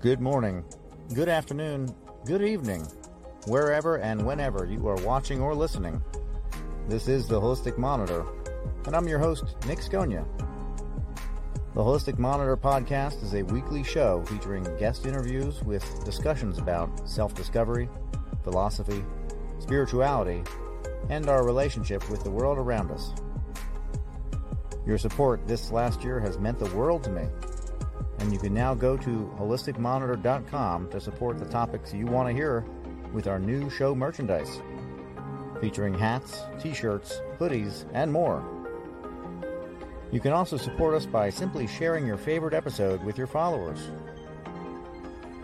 Good morning, good afternoon, good evening, wherever and whenever you are watching or listening. This is the Holistic Monitor, and I'm your host, Nick Sconia. The Holistic Monitor podcast is a weekly show featuring guest interviews with discussions about self discovery, philosophy, spirituality, and our relationship with the world around us. Your support this last year has meant the world to me and you can now go to holisticmonitor.com to support the topics you want to hear with our new show merchandise, featuring hats, t shirts, hoodies, and more. You can also support us by simply sharing your favorite episode with your followers.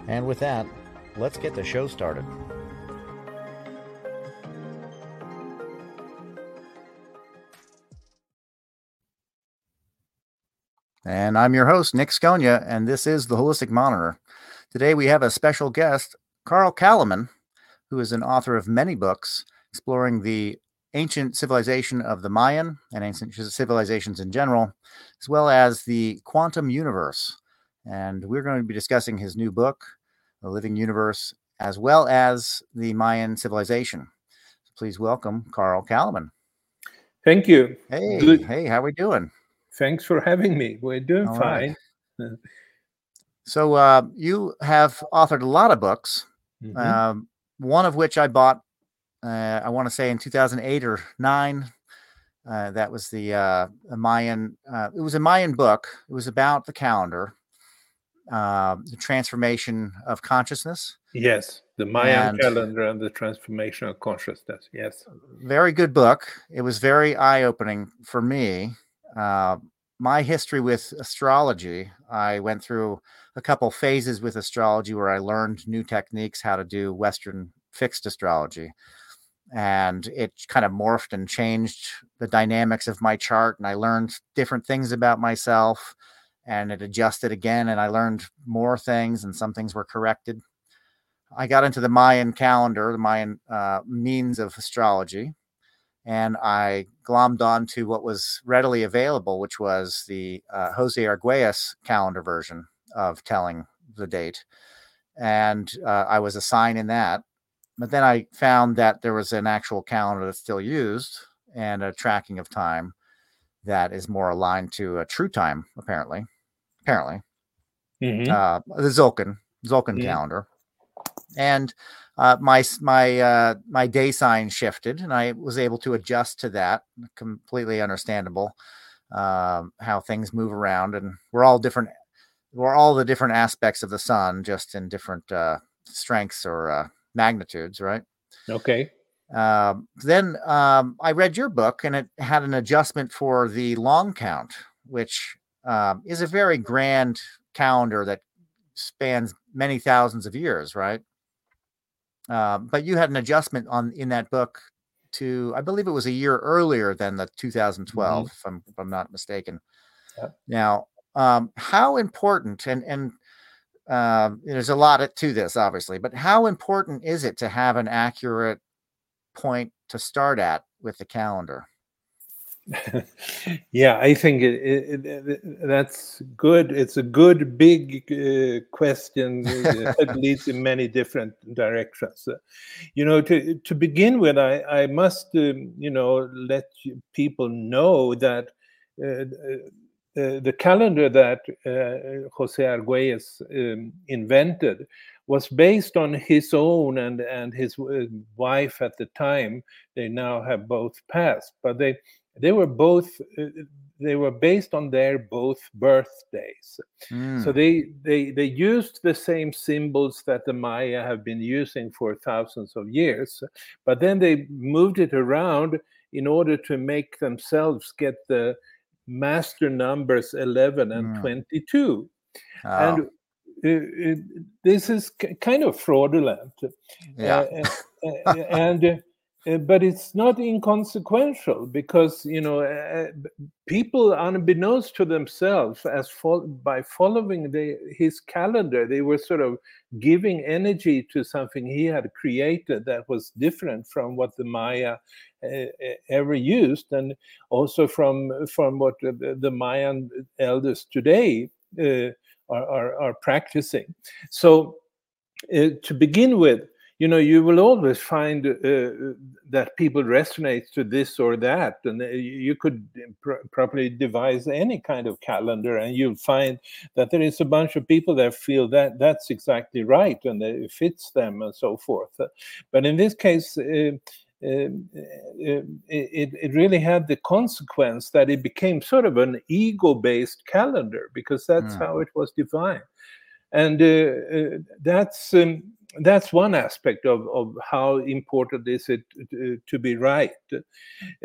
And with that, let's get the show started. And I'm your host, Nick Sconia, and this is the Holistic Monitor. Today we have a special guest, Carl Calleman, who is an author of many books exploring the ancient civilization of the Mayan and ancient civilizations in general, as well as the quantum universe. And we're going to be discussing his new book, The Living Universe, as well as the Mayan civilization. So please welcome Carl Calleman. Thank you. Hey, Good. hey, how we doing? Thanks for having me. We're doing All fine. Right. so uh, you have authored a lot of books, mm-hmm. um, one of which I bought. Uh, I want to say in 2008 or nine. Uh, that was the uh, Mayan. Uh, it was a Mayan book. It was about the calendar, uh, the transformation of consciousness. Yes, the Mayan and calendar and the transformation of consciousness. Yes, very good book. It was very eye opening for me uh, my history with astrology, I went through a couple phases with astrology where I learned new techniques how to do Western fixed astrology. And it kind of morphed and changed the dynamics of my chart. And I learned different things about myself and it adjusted again. And I learned more things and some things were corrected. I got into the Mayan calendar, the Mayan uh, means of astrology and I glommed on to what was readily available, which was the uh, Jose Arguelles calendar version of telling the date. And uh, I was assigned in that. But then I found that there was an actual calendar that's still used and a tracking of time that is more aligned to a true time, apparently. Apparently. Mm-hmm. Uh, the Tzolk'in, Tzolk'in mm-hmm. calendar. And uh, my my uh, my day sign shifted, and I was able to adjust to that. Completely understandable um, how things move around, and we're all different. We're all the different aspects of the sun, just in different uh, strengths or uh, magnitudes, right? Okay. Um, then um, I read your book, and it had an adjustment for the long count, which um, is a very grand calendar that spans many thousands of years, right? Uh, but you had an adjustment on in that book to, I believe it was a year earlier than the 2012, mm-hmm. if, I'm, if I'm not mistaken. Yeah. Now, um, how important and and uh, there's a lot to this, obviously, but how important is it to have an accurate point to start at with the calendar? yeah, I think it, it, it, that's good. It's a good big uh, question that leads in many different directions. Uh, you know, to to begin with, I I must um, you know let people know that. Uh, uh, the calendar that uh, Jose Arguelles um, invented was based on his own and and his uh, wife at the time. They now have both passed, but they they were both uh, they were based on their both birthdays mm. so they they they used the same symbols that the maya have been using for thousands of years but then they moved it around in order to make themselves get the master numbers 11 and mm. 22 oh. and uh, uh, this is kind of fraudulent yeah. uh, and uh, but it's not inconsequential because you know uh, people unbeknownst to themselves as fo- by following the, his calendar they were sort of giving energy to something he had created that was different from what the maya uh, ever used and also from from what the, the mayan elders today uh, are, are, are practicing. So, uh, to begin with, you know, you will always find uh, that people resonate to this or that, and uh, you could pr- properly devise any kind of calendar, and you'll find that there is a bunch of people that feel that that's exactly right and it fits them and so forth. But in this case, uh, um, uh, it, it really had the consequence that it became sort of an ego based calendar because that's mm. how it was defined. And uh, uh, that's um, that's one aspect of, of how important is it to, to be right.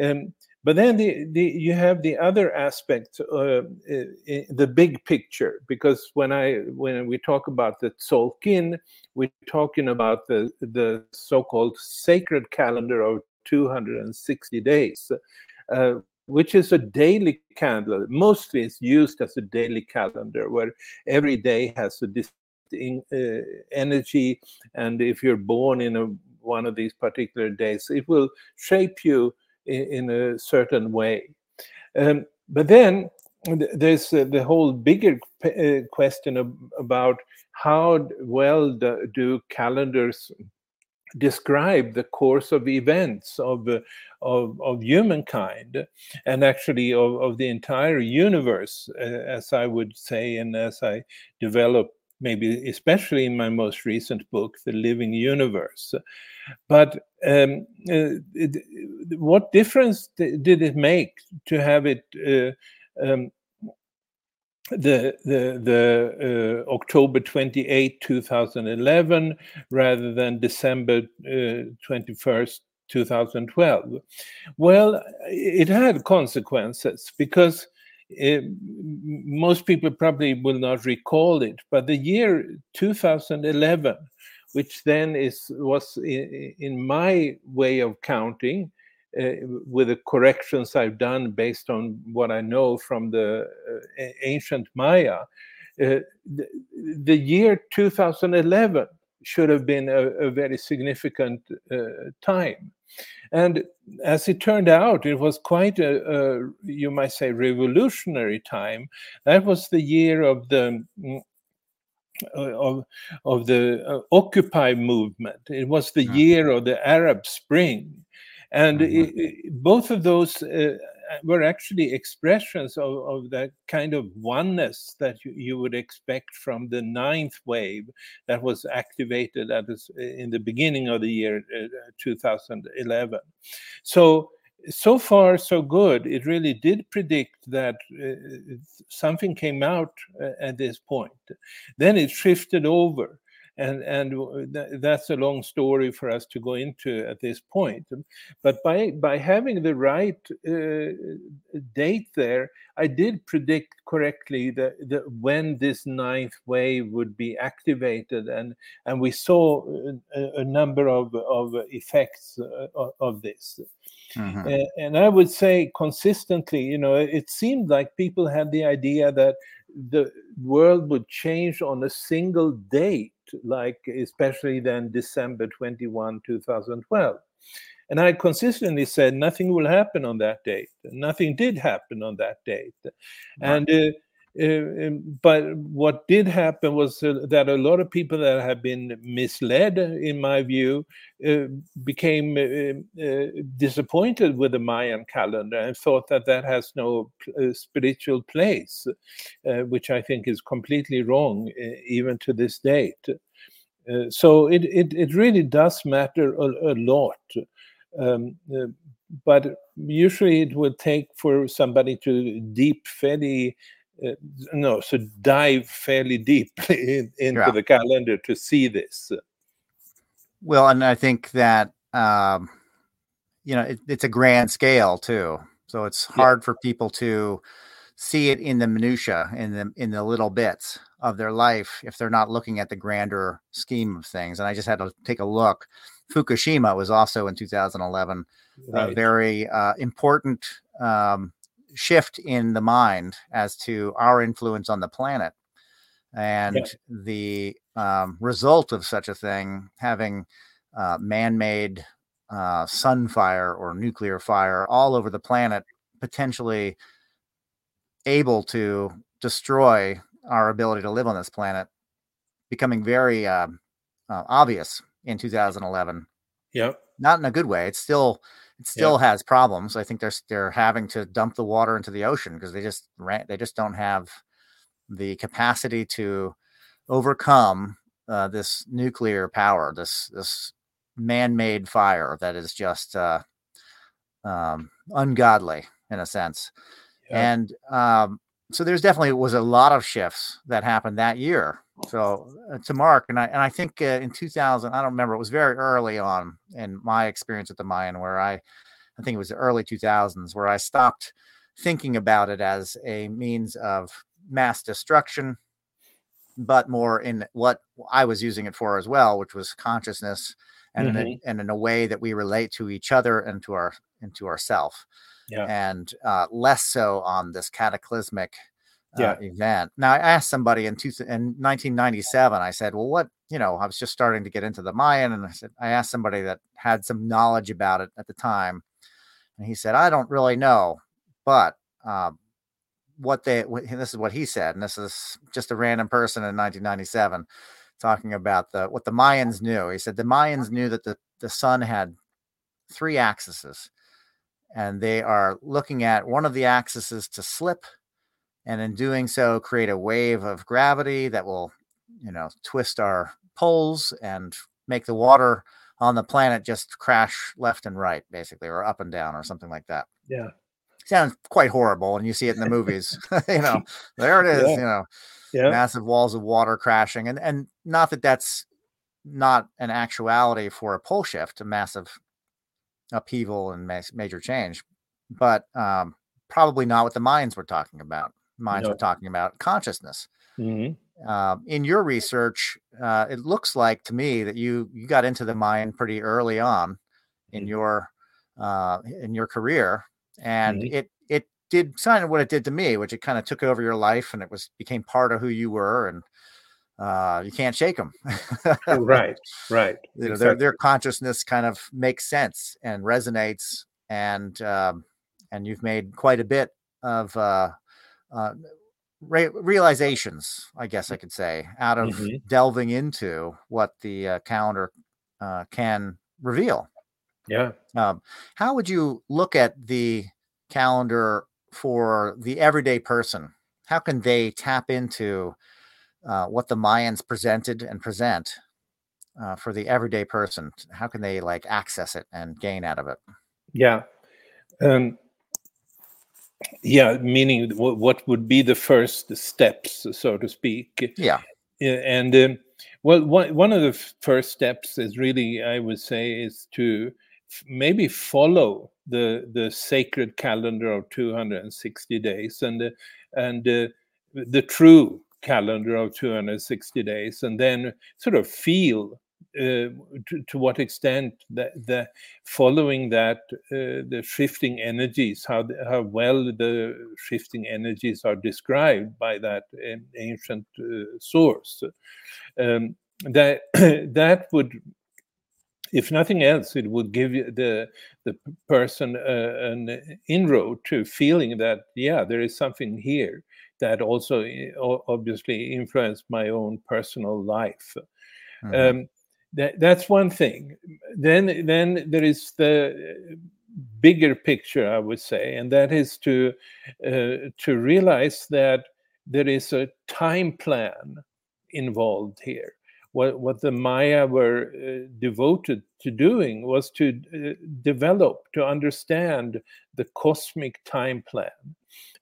Um, but then the, the, you have the other aspect, uh, the big picture, because when I when we talk about the Tzolkin, we're talking about the the so-called sacred calendar of 260 days, uh, which is a daily calendar. Mostly, it's used as a daily calendar where every day has a distinct uh, energy, and if you're born in a, one of these particular days, it will shape you in, in a certain way. Um, but then there's uh, the whole bigger uh, question of, about how well do, do, calendars describe the course of events of, uh, of, of, humankind and actually of, of the entire universe, uh, as I would say, and as I develop maybe especially in my most recent book, The Living Universe. But um, uh, what difference did it make to have it uh, um, the the the uh, October 28, 2011, rather than December uh, 21st, 2012? Well, it had consequences because it, most people probably will not recall it, but the year 2011, which then is was in, in my way of counting, uh, with the corrections I've done based on what I know from the uh, ancient Maya, uh, the, the, year 2011 should have been a, a very significant uh, time. And as it turned out, it was quite a, a, you might say, revolutionary time. That was the year of the mm, uh, of of the uh, Occupy movement. It was the mm. year of the Arab Spring, and mm-hmm. it, both of those uh, were actually expressions of, of that kind of oneness that you, you, would expect from the ninth wave that was activated at this, in the beginning of the year uh, 2011. So so far so good it really did predict that uh, something came out uh, at this point then it shifted over and and that's a long story for us to go into at this point. But by by having the right uh, date there i did predict correctly that, that when this ninth wave would be activated. And and we saw a, a number of of effects uh, of, of this. Mm-hmm. Uh, and I would say consistently, you know, it seemed like people had the idea that the world would change on a single date like especially then December 21, 2012. And I consistently said nothing will happen on that date. Nothing did happen on that date. And uh, but what did happen was uh, that a lot of people that have been misled, in my view, uh, became uh, uh, disappointed with the Mayan calendar and thought that that has no uh, spiritual place, which I think is completely wrong, even to this date. so it, it, it really does matter a, a lot. Um, but usually it would take for somebody to deep fairly uh, no, so dive fairly deeply in, into yeah. the calendar to see this. Well, and I think that um, you know it, it's a grand scale too, so it's hard yeah. for people to see it in the minutia, in the in the little bits of their life, if they're not looking at the grander scheme of things. And I just had to take a look. Fukushima was also in 2011, right. a very uh, important um, shift in the mind as to our influence on the planet and yeah. the um, result of such a thing having uh, man-made uh, sun fire or nuclear fire all over the planet potentially able to destroy our ability to live on this planet becoming very uh, uh, obvious in 2011. Yeah, not in a good way. It's still it still yeah. has problems. I think they're they're having to dump the water into the ocean because they just ran, they just don't have the capacity to overcome uh, this nuclear power, this this man-made fire that is just uh, um, ungodly in a sense. Yeah. And um, so there's definitely was a lot of shifts that happened that year. So uh, to Mark and I and I think uh, in 2000, I don't remember. It was very early on in my experience at the Mayan, where I, I think it was the early 2000s, where I stopped thinking about it as a means of mass destruction, but more in what I was using it for as well, which was consciousness and mm-hmm. in a, mm-hmm. and in a way that we relate to each other and to our and to ourself. Yeah. And uh, less so on this cataclysmic uh, yeah. event. Now, I asked somebody in, two, in 1997, I said, well, what, you know, I was just starting to get into the Mayan. And I said, I asked somebody that had some knowledge about it at the time. And he said, I don't really know, but uh, what they, this is what he said. And this is just a random person in 1997 talking about the, what the Mayans knew. He said the Mayans knew that the, the sun had three axes and they are looking at one of the axes to slip and in doing so create a wave of gravity that will you know twist our poles and make the water on the planet just crash left and right basically or up and down or something like that yeah sounds quite horrible and you see it in the movies you know there it is yeah. you know yeah. massive walls of water crashing and and not that that's not an actuality for a pole shift a massive upheaval and major change but um, probably not what the Mayans were talking about Mayans no. were talking about consciousness. Mm-hmm. Uh, in your research, uh, it looks like to me that you you got into the Mayan pretty early on in mm-hmm. your uh, in your career, and mm-hmm. it it did kind of what it did to me, which it kind of took over your life, and it was became part of who you were, and uh, you can't shake them. Oh, right, right. You know, exactly. their their consciousness kind of makes sense and resonates, and um, and you've made quite a bit of uh, uh, re- realizations, I guess I could say, out of mm-hmm. delving into what the uh, calendar uh, can reveal. Yeah. Um, how would you look at the calendar for the everyday person? How can they tap into uh, what the Mayans presented and present uh, for the everyday person? How can they like access it and gain out of it? Yeah. Um, yeah meaning what would be the first steps so to speak yeah and um, well one, one of the first steps is really i would say is to maybe follow the the sacred calendar of 260 days and uh, and uh, the true calendar of 260 days and then sort of feel uh, to, to, what extent that the following that uh, the shifting energies how how well the shifting energies are described by that ancient uh, source um, that that would if nothing else it would give the the person uh, an inroad to feeling that yeah there is something here that also obviously influenced my own personal life mm-hmm. um, that, that's one thing. Then then there is the bigger picture, I would say, and that is to uh, to realize that there is a time plan involved here. What what the Maya were uh, devoted to doing was to uh, develop, to understand the cosmic time plan,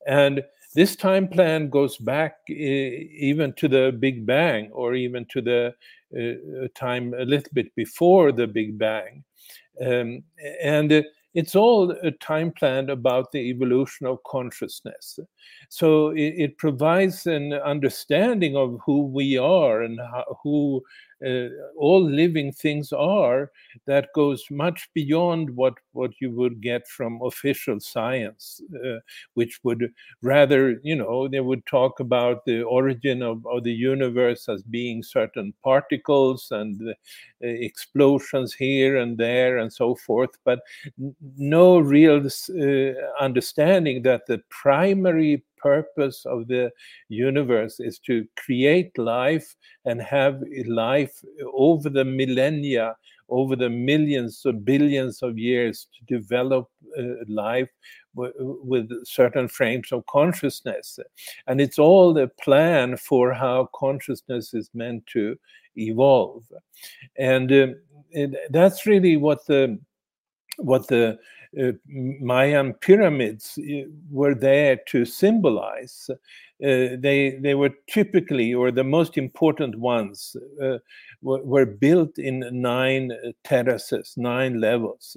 and this time plan goes back uh, even to the Big Bang, or even to the uh, time a little bit before the Big Bang. Um, and uh, it's all a time plan about the evolution of consciousness. So it, it provides an understanding of who we are and how, who uh, all living things are that goes much beyond what, what you would get from official science, uh, which would rather, you know, they would talk about the origin of, of the universe as being certain particles and uh, explosions here and there and so forth, but no real uh, understanding that the primary purpose of the universe is to create life and have life over the millennia over the millions or billions of years to develop uh, life with certain frames of consciousness. And it's all the plan for how consciousness is meant to evolve. And uh, that's really what the what the Mayan pyramids uh, were there to symbolize. Uh, they they were typically or the most important ones uh, were, were, built in nine terraces, nine levels,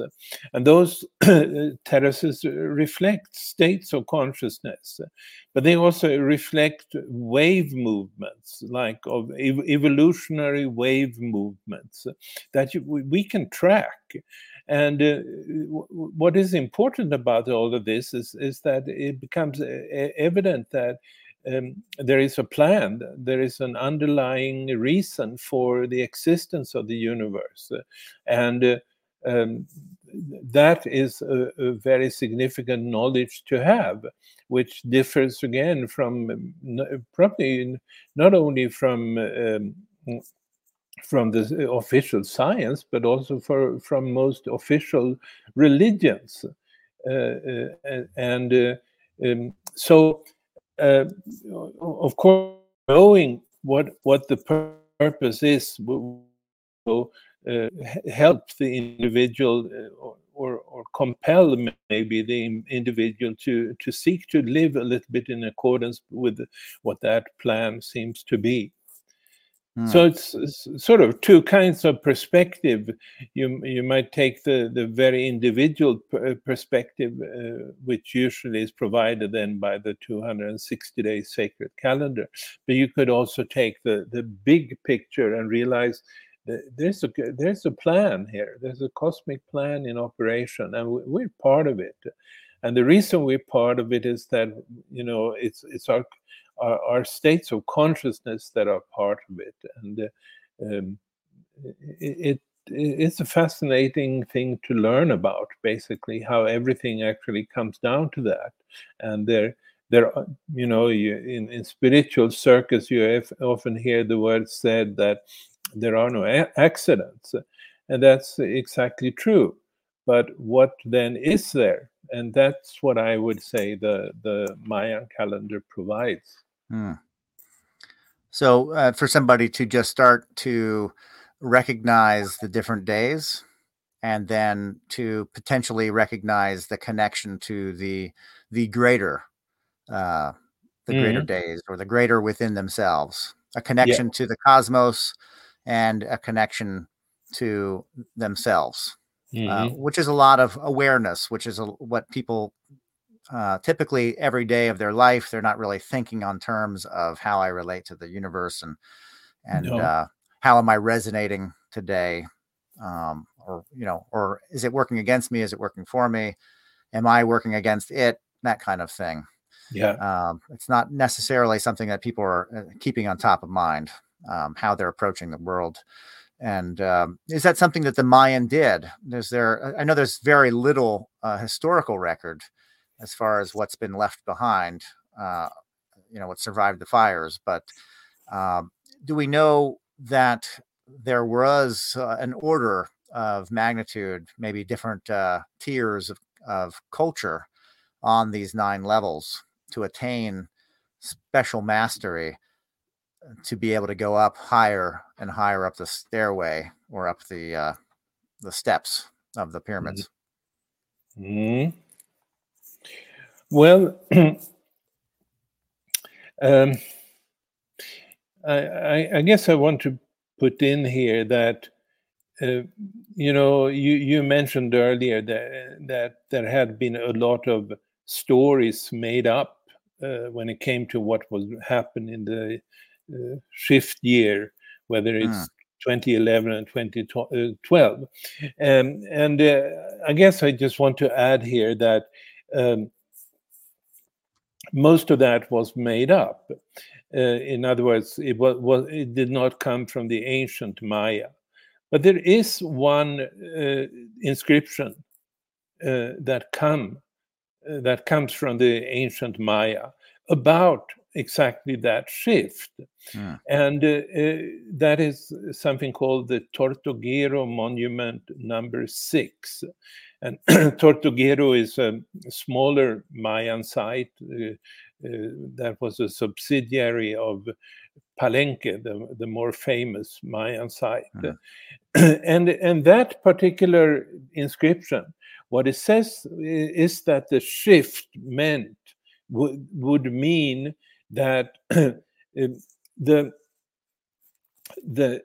and those terraces reflect states of consciousness, but they also reflect wave movements, like of ev- evolutionary wave movements that you, we can track. And uh, what is important about all of this is, is that it becomes evident that um, there is a plan, there is an underlying reason for the existence of the universe. And uh, um, that is a, a, very significant knowledge to have, which differs again from probably not only from um, from the official science, but also for, from most official religions. Uh, uh, and uh, um, so of course, knowing what what the purpose is will, uh, help the individual or, or, or compel maybe the individual to to seek to live a little bit in accordance with what that plan seems to be. So hmm. it's, sort of two kinds of perspective. You you might take the the very individual uh, perspective, uh, which usually is provided then by the 260 day sacred calendar, but you could also take the the big picture and realize that there's a there's a plan here. There's a cosmic plan in operation, and we're part of it. And the reason we're part of it is that you know it's it's our are, are states of consciousness that are part of it, and uh, um, it, it it's a fascinating thing to learn about basically how everything actually comes down to that. And there there you know you, in, in spiritual circles you often hear the word said that there are no accidents. And that's exactly true. But what then is there? And that's what i would say the the mayan calendar provides Hmm. So, uh, for somebody to just start to recognize the different days and then to potentially recognize the connection to the the greater uh, the mm-hmm. greater days or the greater within themselves a connection yeah. to the cosmos and a connection to themselves uh, mm-hmm. uh, which is a lot of awareness which is a, what people uh, typically every day of their life they're not really thinking on terms of how i relate to the universe and and no. uh, how am i resonating today? Um, or you know or is it working against me? Is it working for me? Am i working against it? That kind of thing. Yeah. Um, it's not necessarily something that people are uh, keeping on top of mind um, how they're approaching the world. And um, is that something that the mayan did? Is there i know there's very little uh, historical record as far as what's been left behind, uh, you know, what survived the fires. But um, do we know that there was uh, an order of magnitude, maybe different uh, tiers of, of culture on these nine levels to attain special mastery to be able to go up higher and higher up the stairway or up the uh, the steps of the pyramids. Mm-hmm. Well, um, I, I, guess I want to put in here that uh, you know you, you mentioned earlier that that there had been a lot of stories made up uh, when it came to what was happen in the uh, shift year, whether it's mm. 2011 and 2012. Um, and uh, I guess I just want to add here that um, most of that was made up. Uh, in other words, it was, was, it did not come from the ancient Maya. But there is one uh, inscription uh, that come uh, that comes from the ancient Maya about exactly that shift. Hmm. And uh, uh, that is something called the Tortuguero Monument number six. And Tortuguero is a smaller Mayan site uh, uh, that was a subsidiary of Palenque, the, the more famous Mayan site. Mhm. and, and that particular inscription, what it says is that the shift meant would, would mean that the the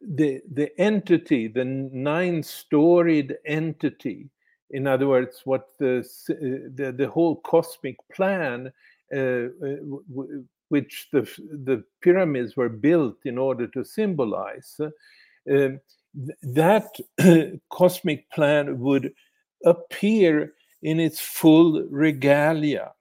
the the entity the nine storied entity in other words what the uh, the, the whole cosmic plan uh, uh, which the the pyramids were built in order to symbolize uh, um, th- that cosmic plan would appear in its full regalia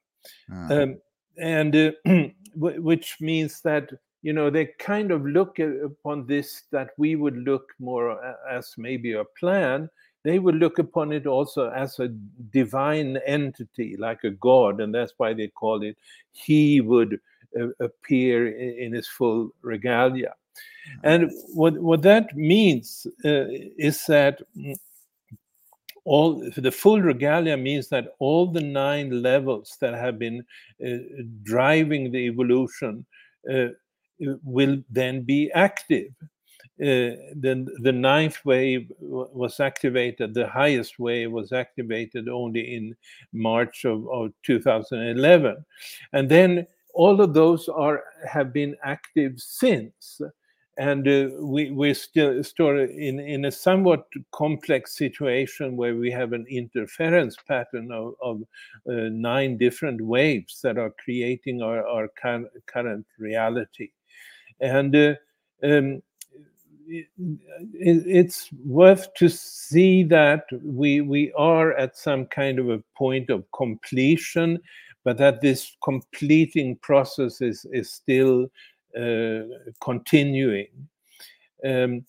Hmm. um, and uh, which means that you know they kind of look upon this that we would look more as maybe a plan. They would look upon it also as a divine entity like a god and that's why they call it he would uh, appear i- in his full regalia. And what what that means uh, is that mm, all the full regalia means that all the nine levels that have been uh, driving the evolution uh, will then be active. Uh, then the ninth wave wa- was activated, the highest wave was activated only in March of, of 2011. And then all of those are have been active since and uh, we, we're still still in, in a somewhat complex situation where we have an interference pattern of, of uh, nine different waves that are creating our, our cur- current reality. And uh, um, it, it's worth to see that we, we are at some kind of a point of completion, but that this completing process is, is still continuing. Um,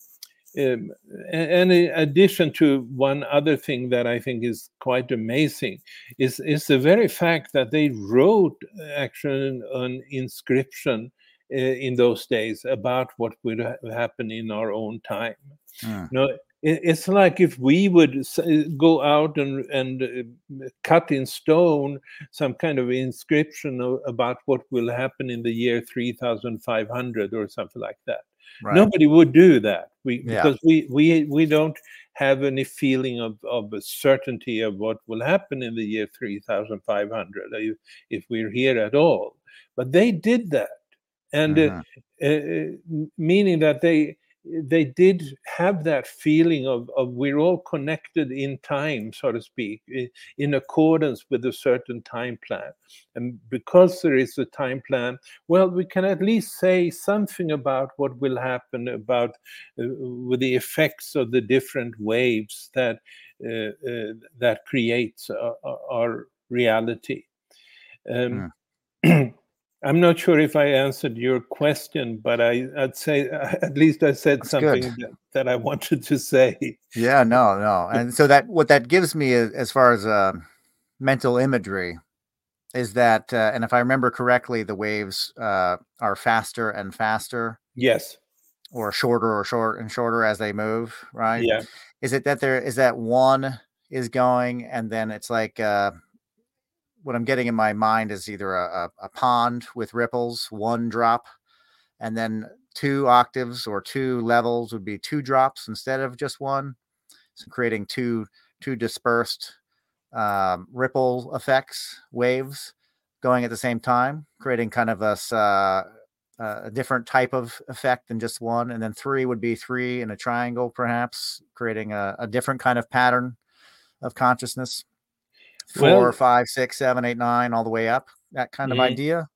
um, and in addition to one other thing that I think is quite amazing is, is the very fact that they wrote uh, actually an, inscription uh, in those days about what would ha- happen in our own time. Hmm. You know, it's like if we would uh, go out and and uh, cut in stone some kind of inscription about what will happen in the year 3500 or something like that Right. nobody would do that we Yeah. because we we we don't have any feeling of of a certainty of what will happen in the year 3500 if, if we're here at all but they did that and uh, Mhm. uh, meaning that they they did have that feeling of, of we're all connected in time so to speak in accordance with a certain time plan. And because there is a time plan well we can at least say something about what will happen about uh, with the effects of the different waves that uh, uh, that creates our, our reality. Um, I'm not sure if I answered your question, but I, I'd say at least I said That's something that, that I wanted to say. Yeah, no, no. And so that what that gives me is, as far as uh, mental imagery is that, uh, and if I remember correctly, the waves uh, are faster and faster, Yes. or shorter or short and shorter as they move, right? Yeah. Is it that there is that one is going, and then it's like uh, what I'm getting in my mind is either a, a, a pond with ripples, one drop, and then two octaves or two levels would be two drops instead of just one. So creating two two dispersed um, ripple effects, waves going at the same time, creating kind of a uh, a different type of effect than just one. And then three would be three in a triangle, perhaps creating a, a different kind of pattern of consciousness. Four, Well- five, six, seven, eight, nine, all the way up. That kind of Mhm. idea.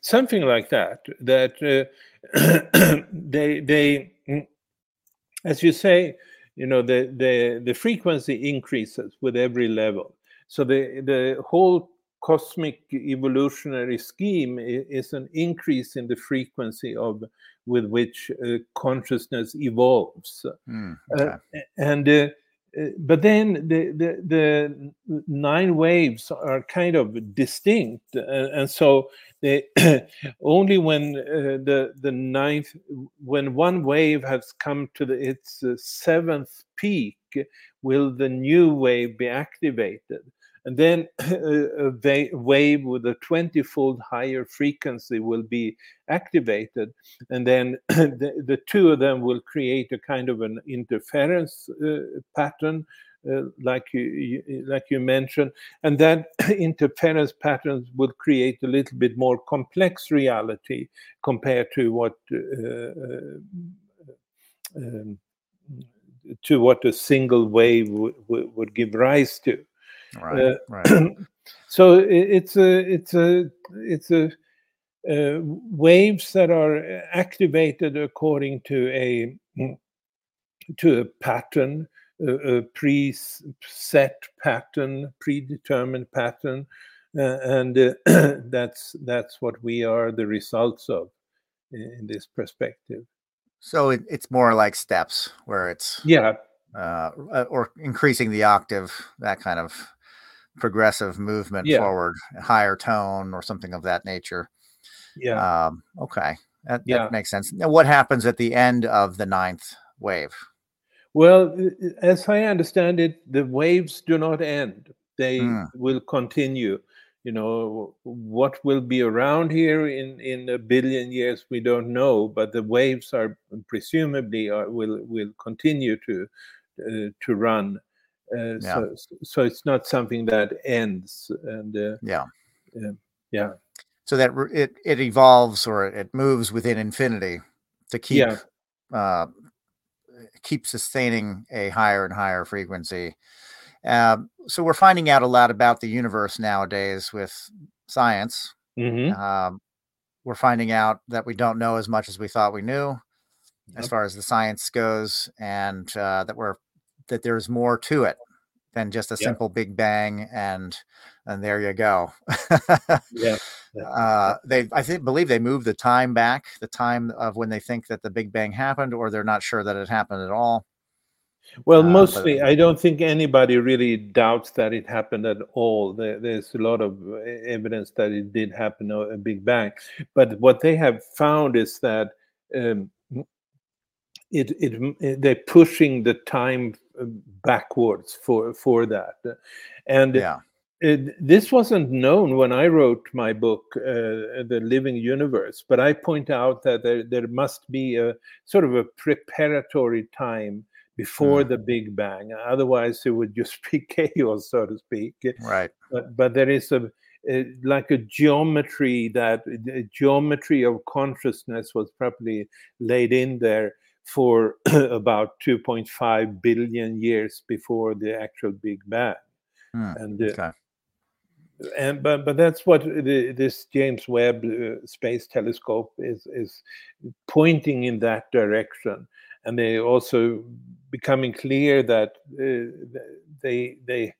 Something like that. That uh, they they, mm, as you say, you know, the the the frequency increases with every level. So the the whole cosmic evolutionary scheme is an increase in the frequency of with which uh, consciousness evolves. Uh, okay. and uh, uh, but then the, the, the nine waves are kind of distinct, uh, and so they only when uh, the the ninth when one wave has come to the, its uh, seventh peak will the new wave be activated and then a wave with a 20 fold higher frequency will be activated. And then the, the, two of them will create a kind of an interference uh, pattern uh, like you, you, like you mentioned. And that interference patterns will create a little bit more complex reality compared to what uh, uh um, to what a single wave would give rise to Right. Uh, right. so it's a it's a it's a uh, waves that are activated according to a to a pattern, a, a preset pattern, predetermined pattern, uh, and uh, that's that's what we are the results of in this perspective. So it, it's more like steps, where it's yeah, uh, or increasing the octave, that kind of progressive movement yeah. forward, higher tone or something of that nature. Yeah. Um, okay. That, yeah. that makes sense. Now, what happens at the end of the ninth wave? Well, as I understand it, the waves do not end. They mm. will continue. You know, what will be around here in, in a billion years, we don't know, but the waves are presumably are, will will continue to uh, to run. Uh, yeah. so, so it's not something that ends. And uh, yeah, yeah. So that it it evolves or it moves within infinity to keep yeah. uh, keep sustaining a higher and higher frequency. Uh, so we're finding out a lot about the universe nowadays with science. Mm-hmm. Um, we're finding out that we don't know as much as we thought we knew, yep. as far as the science goes, and uh, that we're that there's more to it than just a simple big bang and and there you go. yeah. yeah. Uh, they I think believe they moved the time back, the time of when they think that the Big Bang happened, or they're not sure that it happened at all. Well, uh, mostly, but, I don't think anybody really doubts that it happened at all. There, there's a lot of uh, evidence that it did happen a Big Bang, but what they have found is that um, it, it, they're pushing the time uh, backwards for for that and yeah it, this wasn't known when I wrote my book, uh, The Living Universe, but I point out that there, there must be a sort of a preparatory time before mm. the Big Bang. Otherwise, it would just be chaos, so to speak. Right. But, but there is a, a like a geometry that a geometry of consciousness was probably laid in there for about 2.5 billion years before the actual Big Bang. Mm, and uh, okay. and but but that's what the, this James Webb uh, Space Telescope is is pointing in that direction, and they also becoming clear that uh, they they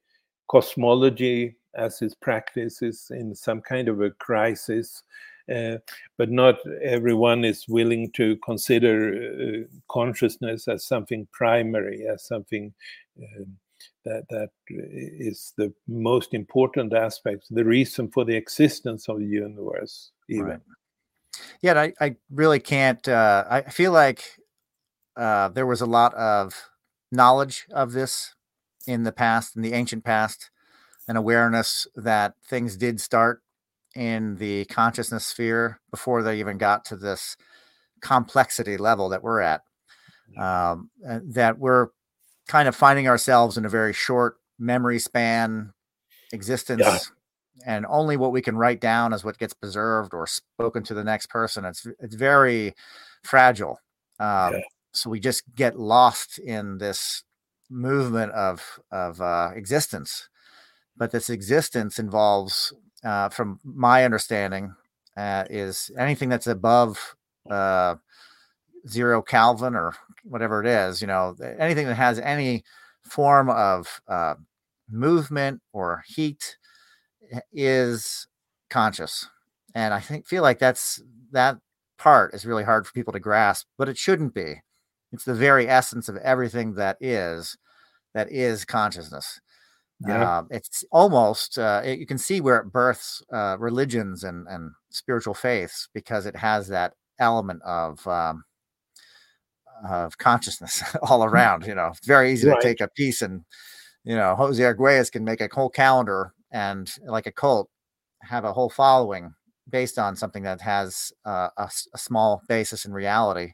cosmology as is practice is in some kind of a crisis but not everyone is willing to consider uh, consciousness as something primary, as something uh, that that is the most important aspect, the reason for the existence of the universe, even. Right. Yeah, I, I really can't. Uh, I feel like uh, there was a lot of knowledge of this in the past, in the ancient past, and awareness that things did start in the consciousness sphere before they even got to this complexity level that we're at. Um, that we're kind of finding ourselves in a very short memory span existence. Yeah. And only what we can write down is what gets preserved or spoken to the next person. It's it's very fragile. Um, yeah. So we just get lost in this movement of of uh, existence. But this existence involves uh, from my understanding, uh, is anything that's above uh, zero Kelvin or whatever it is, you know, anything that has any form of uh, movement or heat eh, is conscious. And I think feel like that's that part is really hard for people to grasp, but it shouldn't be. It's the very essence of everything that is that is consciousness. Yeah. Uh, it's almost uh, it, you can see where it births uh, religions and and spiritual faiths because it has that element of um, of consciousness all Mm. around. You know, it's very easy Right. to take a piece and you know Jose Arguelles can make a whole calendar and like a cult have a whole following based on something that has uh, a, a small basis in reality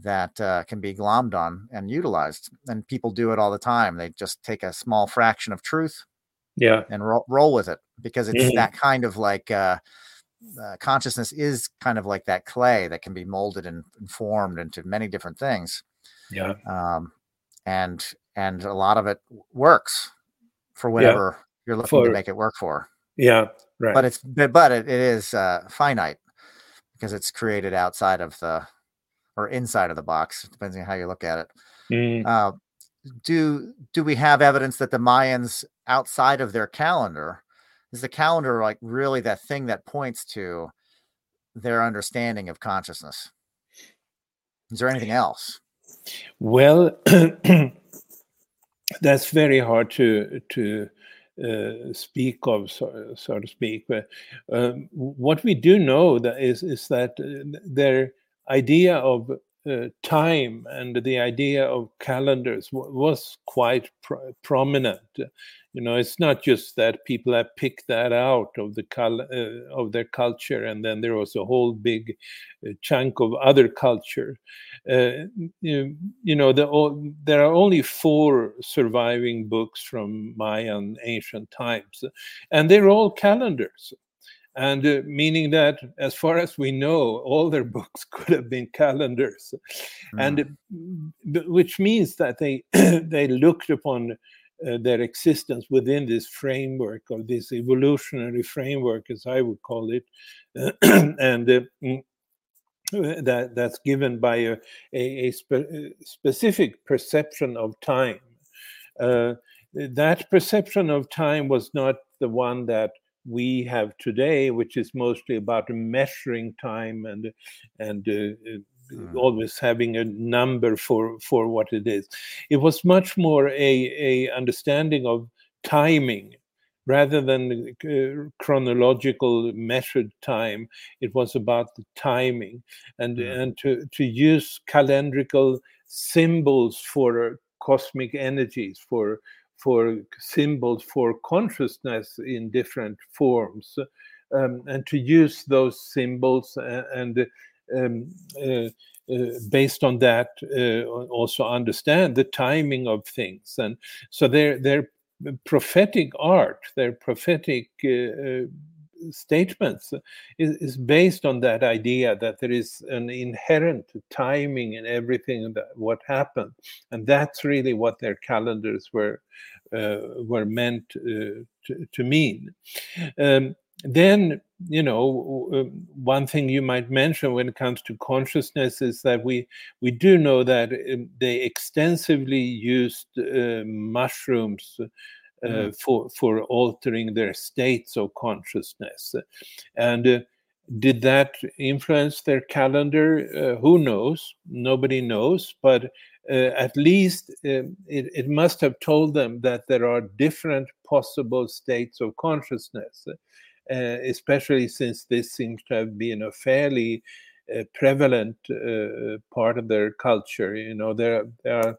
that uh, can be glommed on and utilized. And people do it all the time. They just take a small fraction of truth Yeah. and ro- roll with it because it's Mhm. that kind of like uh, uh, consciousness is kind of like that clay that can be molded and, and formed into many different things. Yeah. Um, and and a lot of it works for whatever you're looking For- to make it work for. Yeah. Right. But it's but, but it, it is uh, finite because it's created outside of the or inside of the box, depending on how you look at it. Mm. Uh, do do we have evidence that the Mayans outside of their calendar is the calendar like really that thing that points to their understanding of consciousness? Is there anything else? Well, that's very hard to to uh, speak of, so, so to speak. But um, what we do know that is is that uh, their idea of uh, time and the idea of calendars wa- was quite pro- prominent. You know, it's not just that people have picked that out of the cul- uh, of their culture, and then there was a whole big uh, chunk of other culture. Uh, you, you know, the, o- there are only four surviving books from Mayan ancient times, and they're all calendars. And uh, meaning that, as far as we know, all their books could have been calendars, and mm, b- which means that they they looked upon uh, their existence within this framework or this evolutionary framework, as I would call it, and uh, mm, that that's given by a, a, a spe- uh, specific perception of time. Uh, that perception of time was not the one that we have today, which is mostly about measuring time and and uh, uh, Mm. always having a number for for what it is. It was much more a a understanding of timing rather than uh, chronological measured time. It was about the timing and Mm. and to to use calendrical symbols for cosmic energies for for symbols for consciousness in different forms um, and to use those symbols a- and um, uh, uh, based on that uh, also understand the timing of things. And so their their prophetic art their prophetic uh, uh, statements is, is based on that idea that there is an inherent timing in everything that what happened. And that's really what their calendars were uh, were meant uh, to, to mean. Um, then you know um, one thing you might mention when it comes to consciousness is that we we do know that um, they extensively used uh, mushrooms uh, Mm. for for altering their states of consciousness. And uh, did that influence their calendar? Uh, who knows? Nobody knows but uh, at least um, it, it must have told them that there are different possible states of consciousness uh, especially since this seems to have been a fairly uh, prevalent uh, part of their culture. You know there, there are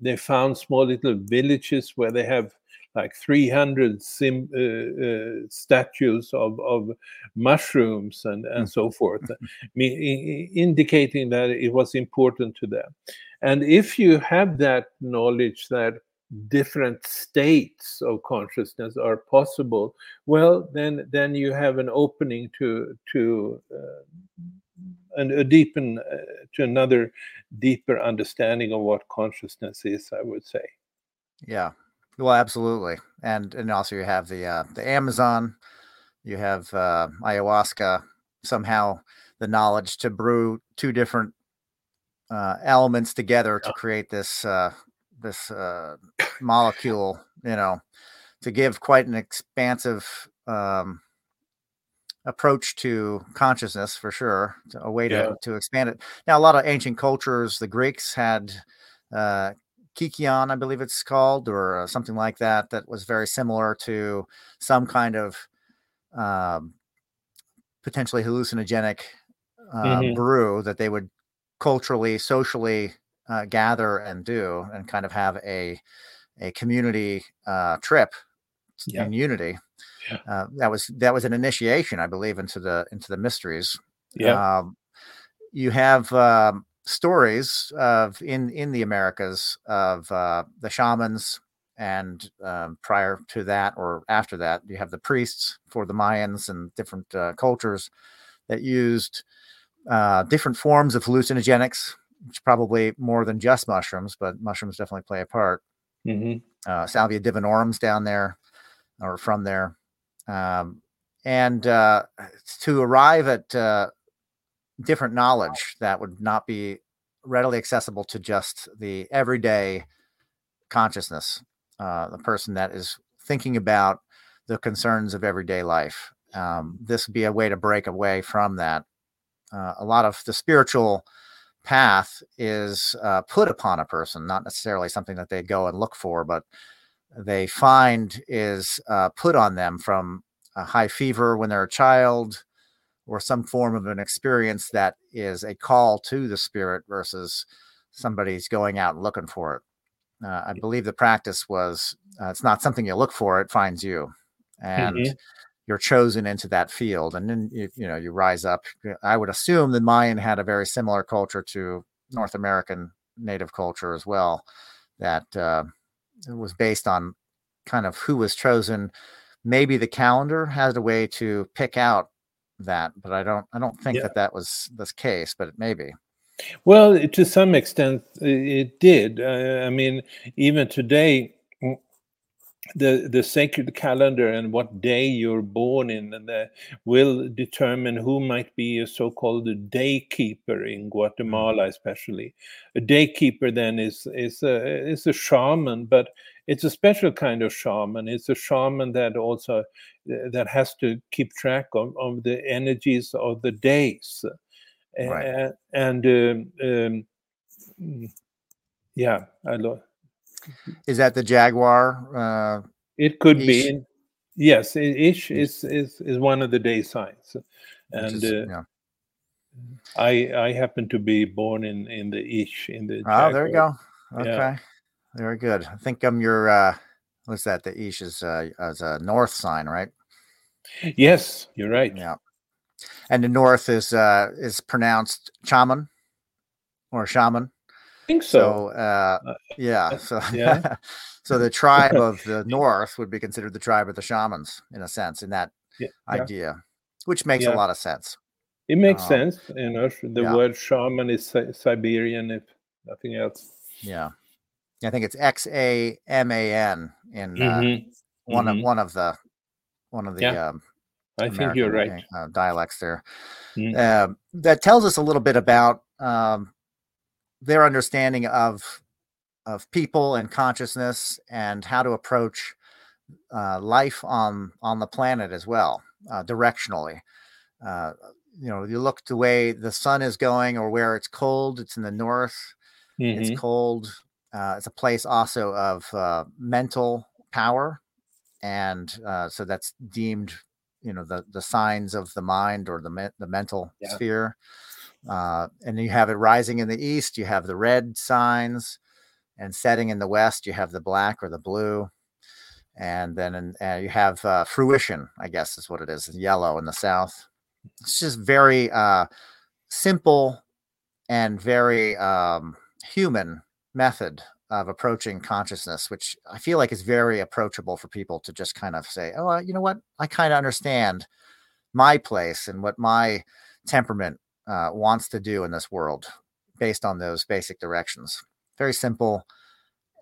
they found small little villages where they have like 300 sim, uh, uh, statues of, of mushrooms and, and so forth, me- i- i- indicating that it was important to them. And if you have that knowledge that different states of consciousness are possible, well, then then you have an opening to to uh, and a deepen uh, to another deeper understanding of what consciousness is. I would say. Yeah. Well, absolutely. And and also you have the uh, the Amazon, you have uh, ayahuasca. Somehow the knowledge to brew two different uh, elements together to create this uh, this uh, molecule. You know, to give quite an expansive um, approach to consciousness for sure. A way to Yeah. to expand it. Now, a lot of ancient cultures, the Greeks had uh, Kykeon, I believe it's called, or uh, something like that, that was very similar to some kind of um, potentially hallucinogenic uh, mm-hmm. brew that they would culturally, socially uh, gather and do, and kind of have a a community uh, trip yeah. in unity. Yeah. Uh, that was that was an initiation, I believe, into the into the mysteries. Yeah. Um, you have um, stories of in in the Americas of uh, the shamans, and um, prior to that or after that, you have the priests for the Mayans and different uh, cultures that used uh, different forms of hallucinogenics, which probably more than just mushrooms, but mushrooms definitely play a part. Mm-hmm. Uh, Salvia divinorum's down there or from there. Um, and uh, to arrive at uh, different knowledge that would not be readily accessible to just the everyday consciousness, uh, the person that is thinking about the concerns of everyday life. Um, this would be a way to break away from that. Uh, a lot of the spiritual path is uh, put upon a person, not necessarily something that they go and look for, but they find is uh, put on them from a high fever when they're a child or some form of an experience that is a call to the spirit versus somebody's going out and looking for it. Uh, I believe the practice was uh, it's not something you look for, it finds you. And mm-hmm. you're chosen into that field. And then, you, you know, you rise up. I would assume the Mayan had a very similar culture to North American native culture as well, that uh, was based on kind of who was chosen. Maybe the calendar had a way to pick out that, but I don't I don't think yeah. that that was this case, but it may be. Well, to some extent, it did. Uh, I mean, even today, the the sacred calendar and what day you're born in and the, will determine who might be a so-called day keeper in Guatemala, mm. especially. A day keeper then is is a is a shaman, but it's a special kind of shaman. It's a shaman that also uh, that has to keep track of, of the energies of the days, right. and, and um, um, mm, yeah, I love. Is that the jaguar? Uh, it could Ix? be. Yes, Ix is, is is one of the day signs, and is, uh, yeah. I I happen to be born in in the Ix in the. Oh, jaguar. there you go. Okay. Yeah. Very good. I think I'm your uh what's that? The Ix is uh as a north sign, right? Yes, you're right. Yeah. And the north is uh is pronounced shaman or shaman. I think so. so uh, uh yeah. So yeah. so the tribe of the north would be considered the tribe of the shamans in a sense, in that yeah, idea, which makes yeah. a lot of sense. It makes um, sense. You know, the word shaman is Siberian, if nothing else. Yeah. I think it's X A M A N in uh, mm-hmm. one mm-hmm. of one of the one of the. Yeah. Um, I American, think you're right. Uh, dialects there. Mm-hmm. Uh, that tells us a little bit about um, their understanding of of people and consciousness and how to approach uh, life on on the planet as well, uh, directionally. Uh, you know, you look the way the sun is going, or where it's cold. It's in the north. It's mm-hmm. cold uh, it's a place also of uh, mental power, and uh, so that's deemed, you know, the the signs of the mind or the me- the mental yeah. sphere. Uh, and you have it rising in the east. You have the red signs, and setting in the west. You have the black or the blue, and then in, uh, you have uh, fruition. I guess is what it is. Yellow in the south. It's just very simple and very um, human method of approaching consciousness, which I feel like is very approachable for people to just kind of say, oh, you know what? I kind of understand my place and what my temperament uh, wants to do in this world based on those basic directions. Very simple.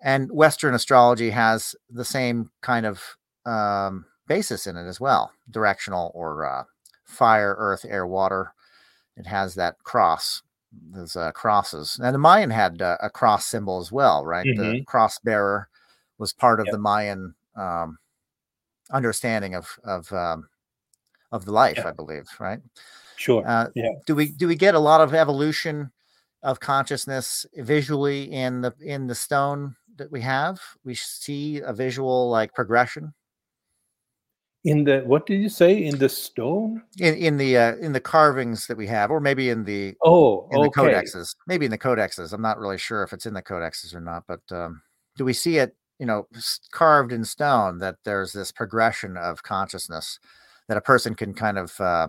And Western astrology has the same kind of um, basis in it as well directional or uh, fire, earth, air, water. It has that cross those uh, crosses. And the Mayan had uh, a cross symbol as well, right? Mm-hmm. The cross bearer was part of yep. the Mayan um, understanding of of um, of the life, I believe, right? Sure. Uh, yeah. Do we do we get a lot of evolution of consciousness visually in the in the stone that we have? We see a visual like progression in the what did you say in the stone in in the uh, in the carvings that we have, or maybe in the oh in okay. the codexes. Maybe in the codexes. I'm not really sure if it's in the codexes or not, but um, do we see it? You know, carved in stone that there's this progression of consciousness that a person can kind of uh,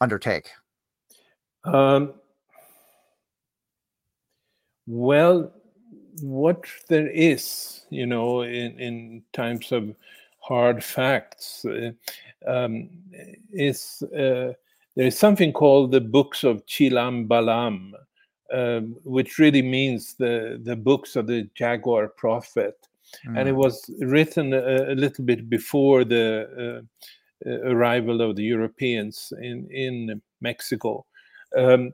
undertake. Um, well, what there is, you know, in in times of hard facts uh, um, is uh, there is something called the books of Chilam Balam, um, which really means the the books of the Jaguar prophet, mm. and it hmm. was written a, a little bit before the uh, uh, arrival of the Europeans in in Mexico, um,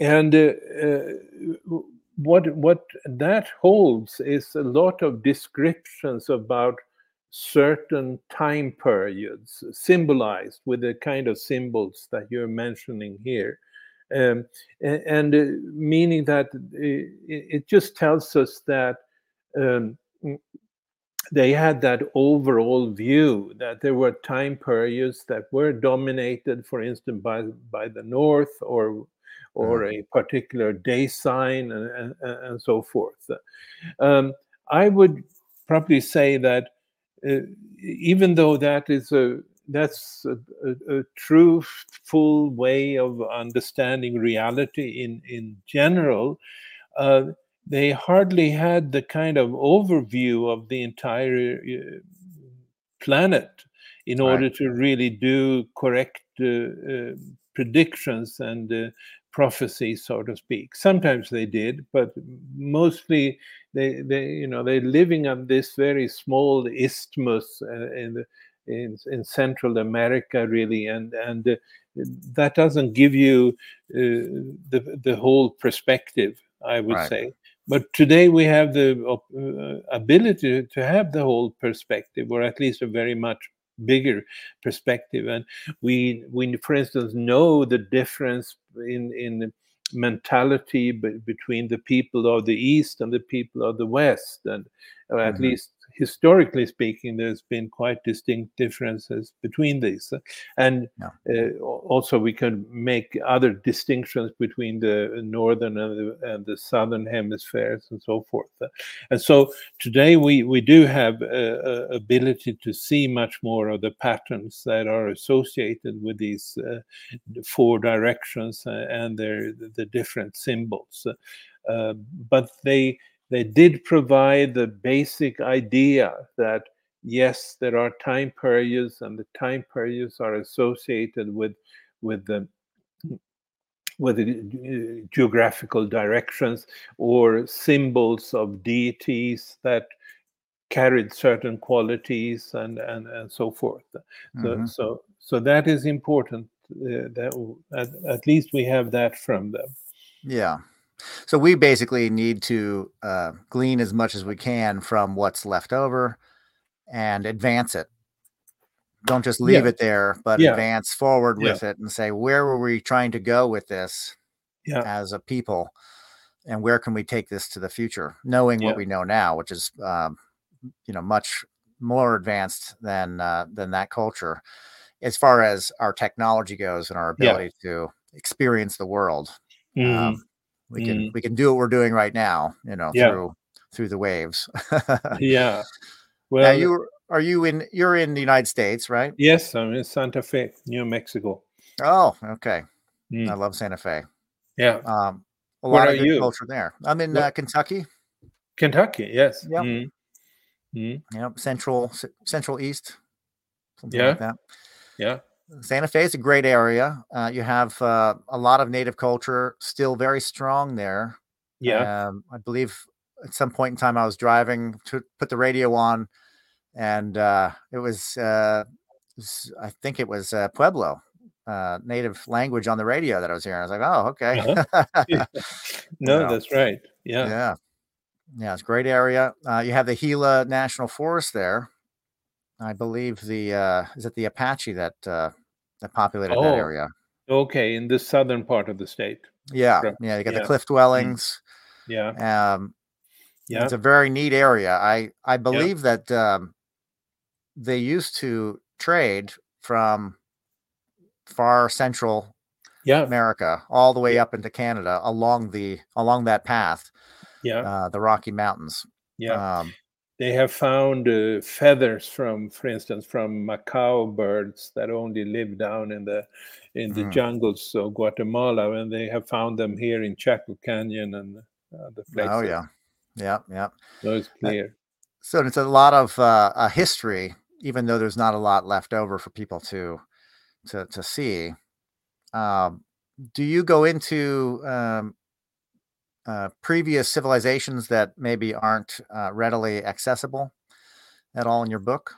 and uh, uh, what what that holds is a lot of descriptions about certain time periods symbolized with the kind of symbols that you're mentioning here. Um, and, and uh, meaning that it, it, just tells us that um, they had that overall view that there were time periods that were dominated, for instance, by by the north or or mm. a particular day sign and, and, and so forth. Um, I would probably say that uh, even though that is a that's a, a, a, truthful way of understanding reality in in general uh, they hardly had the kind of overview of the entire uh, planet in order right. to really do correct uh, uh predictions and uh, prophecy, so to speak. Sometimes they did, but mostly they, they you know, they're living on this very small isthmus uh, in, in in Central America, really, and and uh, that doesn't give you uh, the the whole perspective. I would right. say. But today we have the uh, ability to have the whole perspective, or at least a very much bigger perspective and we we for instance know the difference in in mentality between the people of the east and the people of the west and or at mm-hmm. least historically speaking, there's been quite distinct differences between these. And yeah. uh, also, we can make other distinctions between the northern and the, and the southern hemispheres and so forth. And so, today we, we do have a, a ability to see much more of the patterns that are associated with these uh, four directions uh, and their the different symbols. Uh, but they they did provide the basic idea that yes, there are time periods, and the time periods are associated with with the with the uh, geographical directions or symbols of deities that carried certain qualities and and, and so forth. Mm-hmm. So so so that is important. Uh, that at, at least we have that from them. Yeah, so we basically need to uh, glean as much as we can from what's left over and advance it. Don't just leave yeah. it there, but yeah. advance forward with yeah. it and say, where were we trying to go with this as a people? And where can we take this to the future? Knowing what we know now, which is, um, you know, much more advanced than uh, than that culture, as far as our technology goes and our ability to experience the world. Mm-hmm. Um, we can mm. we can do what we're doing right now you know yeah. through through the waves yeah well now you are you in you're in the united states right yes i'm in santa fe new mexico oh okay mm. i love santa fe yeah um a lot of good you? culture there i'm in uh, kentucky kentucky yes yep. Mm. Mm. Yep. central central east yeah like that yeah Santa Fe is a great area. Uh, you have uh, a lot of native culture still very strong there. Yeah. Um, I believe at some point in time I was driving to put the radio on, and uh, it was, uh, I think it was uh, Pueblo, uh, native language on the radio that I was hearing. I was like, oh, okay. Uh-huh. no, that's right. Yeah. Yeah. Yeah, it's a great area. you have the Gila National Forest there. I believe the uh, is it the Apache that uh, that populated oh, that area. Okay, in the southern part of the state. Yeah, yeah. You got yeah. the cliff mm. dwellings. Yeah. Um, Yeah. It's a very neat area. I I believe yeah. that um, they used to trade from far central yeah. America all the way up into Canada along the along that path. Yeah. Uh, the Rocky Mountains. Yeah. Um, they have found uh, feathers from, for instance, from macaw birds that only live down in the in the mm. jungles of Guatemala, and they have found them here in Chaco Canyon and other oh, places. Oh yeah, yeah, yeah. So it's clear. So it's a lot of uh, a history, even though there's not a lot left over for people to to to see. Um, do you go into um, uh, previous civilizations that maybe aren't uh, readily accessible at all in your book?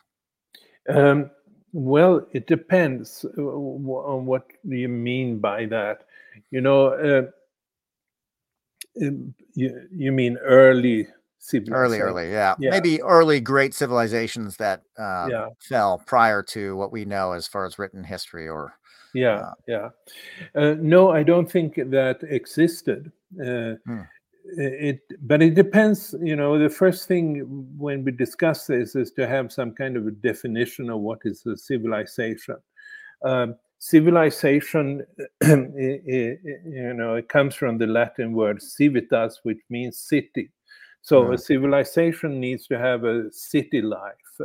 Um, well, it depends uh, on what you mean by that. You know, uh, um, you, you mean early Early, early, yeah. yeah. Maybe early great civilizations that uh, yeah. fell prior to what we know as far as written history or. Yeah, uh, yeah. Uh, no, I don't think that existed. Uh, hmm. It, but it depends. You know, the first thing when we discuss this is to have some kind of a definition of what is a civilization. Um, civilization, you know, it comes from the Latin word civitas, which means city. So mm-hmm. a civilization needs to have a city life,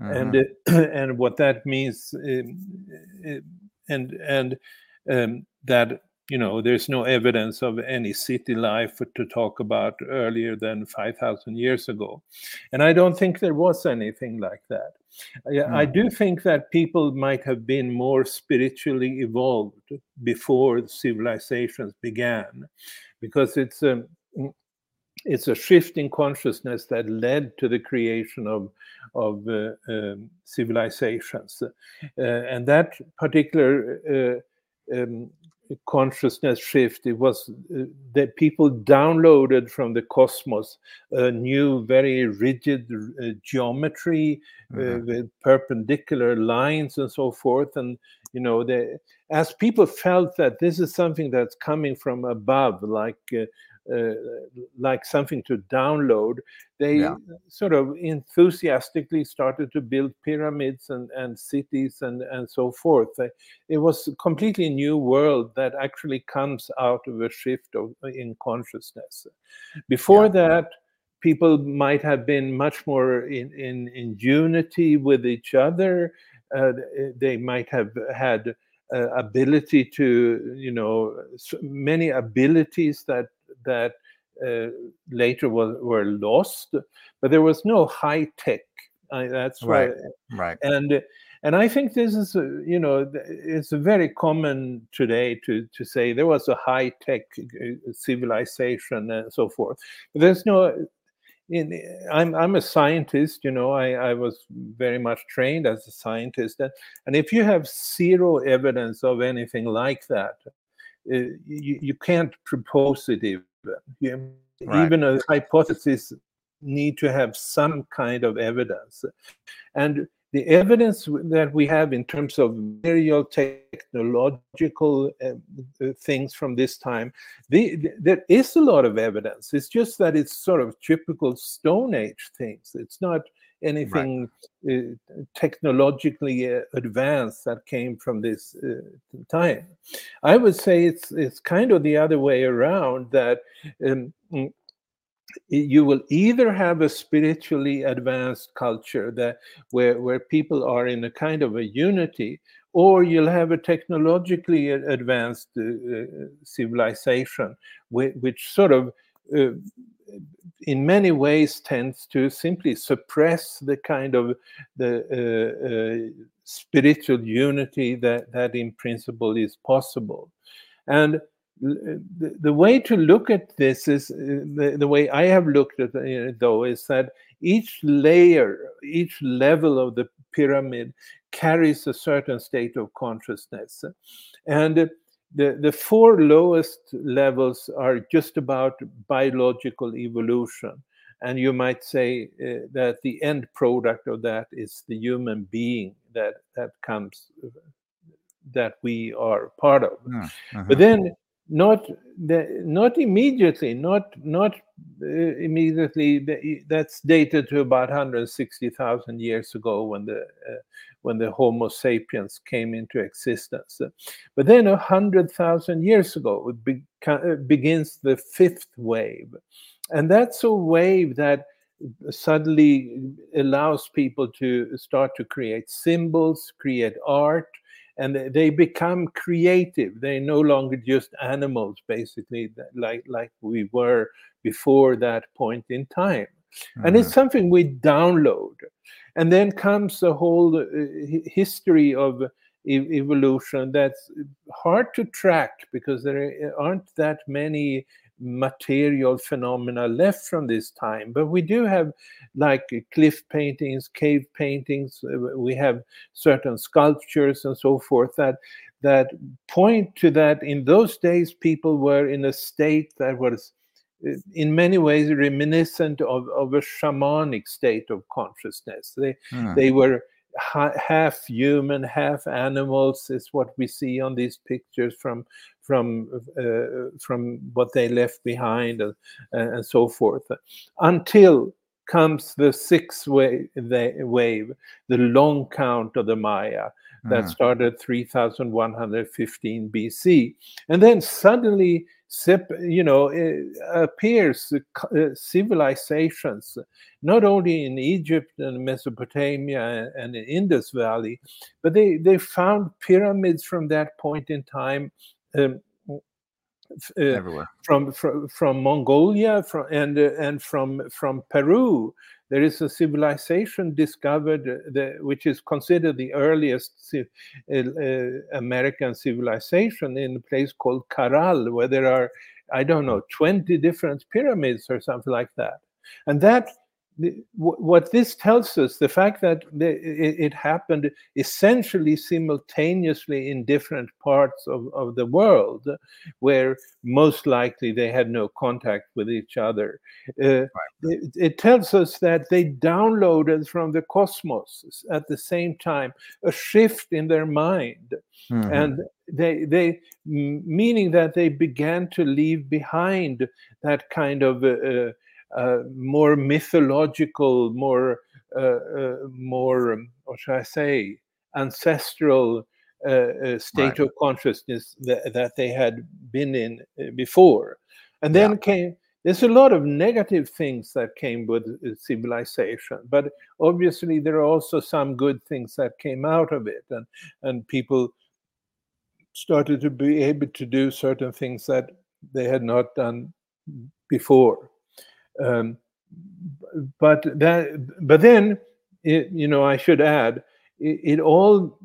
mm-hmm. and and what that means, um, and and um, that you know there's no evidence of any city life to talk about earlier than 5000 years ago. And i don't think there was anything like that. Mm. I, do think that people might have been more spiritually evolved before civilizations began because it's a it's a shift in consciousness that led to the creation of of uh, um, civilizations. Uh, and that particular uh, um, consciousness shift it was uh, that people downloaded from the cosmos a new very rigid uh, geometry uh, mm-hmm. with perpendicular lines and so forth and you know they, as people felt that this is something that's coming from above like uh, uh, like something to download, they yeah. sort of enthusiastically started to build pyramids and, and cities and, and so forth. It was a completely new world that actually comes out of a shift of, in consciousness. Before yeah. that, people might have been much more in, in, in unity with each other. Uh, they might have had uh, ability to, you know, many abilities that that uh, later was, were lost, but there was no high tech. that's right. Right. And and I think this is you know it's very common today to to say there was a high tech uh, civilization and so forth. There's no. In, I'm I'm a scientist, you know. I, I was very much trained as a scientist, and, and if you have zero evidence of anything like that, uh, you, you can't propose it even. Right. Even a hypothesis need to have some kind of evidence. And the evidence that we have in terms of material technological uh, things from this time, the, the, there is a lot of evidence. It's just that it's sort of typical Stone Age things. It's not anything right. uh, technologically uh, advanced that came from this uh, time. I would say it's it's kind of the other way around that um, mm, you will either have a spiritually advanced culture that where where people are in a kind of a unity or you'll have a technologically advanced uh, uh civilization which, which, sort of uh, in many ways tends to simply suppress the kind of the uh, uh, spiritual unity that that in principle is possible. And the, the way to look at this is uh, the, the way i have looked at it though is that each layer each level of the pyramid carries a certain state of consciousness. And the, the four lowest levels are just about biological evolution. And you might say uh, that the end product of that is the human being that, that comes, that we are part of. Mm-hmm. But then not the, not immediately, not not uh, immediately. That's dated to about 160,000 years ago when the uh, when the Homo sapiens came into existence. But then a hundred thousand years ago, it be, uh, begins the fifth wave, and that's a wave that suddenly allows people to start to create symbols, create art, and they become creative. They're no longer just animals, basically, like like we were before that point in time. Mm-hmm. And it's mm-hmm. something we download. And then comes the whole uh, history of evolution that's hard to track because there aren't that many material phenomena left from this time. But we do have like cliff paintings, cave paintings, uh, we have certain sculptures and so forth that that point to that in those days people were in a state that was in many ways reminiscent of, of a shamanic state of consciousness. They hmm. they were half human, half animals is what we see on these pictures from from uh, from what they left behind and, and so forth. Until comes the sixth wave, the wave, the long count of the Maya that mm. started 3115 BC, and then suddenly you know, appears uh, civilizations, not only in Egypt and Mesopotamia and the Indus Valley, but they, they found pyramids from that point in time. Um, Everywhere. From, from from Mongolia from, and uh, and from from Peru, there is a civilization discovered uh, the, which is considered the earliest uh, uh, American civilization in a place called Caral, where there are, I don't know, 20 different pyramids or something like that. And that what this tells us, the fact that it happened essentially simultaneously in different parts of, of the world, where most likely they had no contact with each other, uh, right. it, it, tells us that they downloaded from the cosmos at the same time a shift in their mind. Mm-hmm. And they, they, meaning that they began to leave behind that kind of uh, uh, more mythological, more uh, uh, more um, what should I say, ancestral state right. of consciousness that, that, they had been in before, and then yeah. came there's a lot of negative things that came with civilization but obviously there are also some good things that came out of it and and people started to be able to do certain things that they had not done before um, but that, but then, it, you know, I should add, it, it all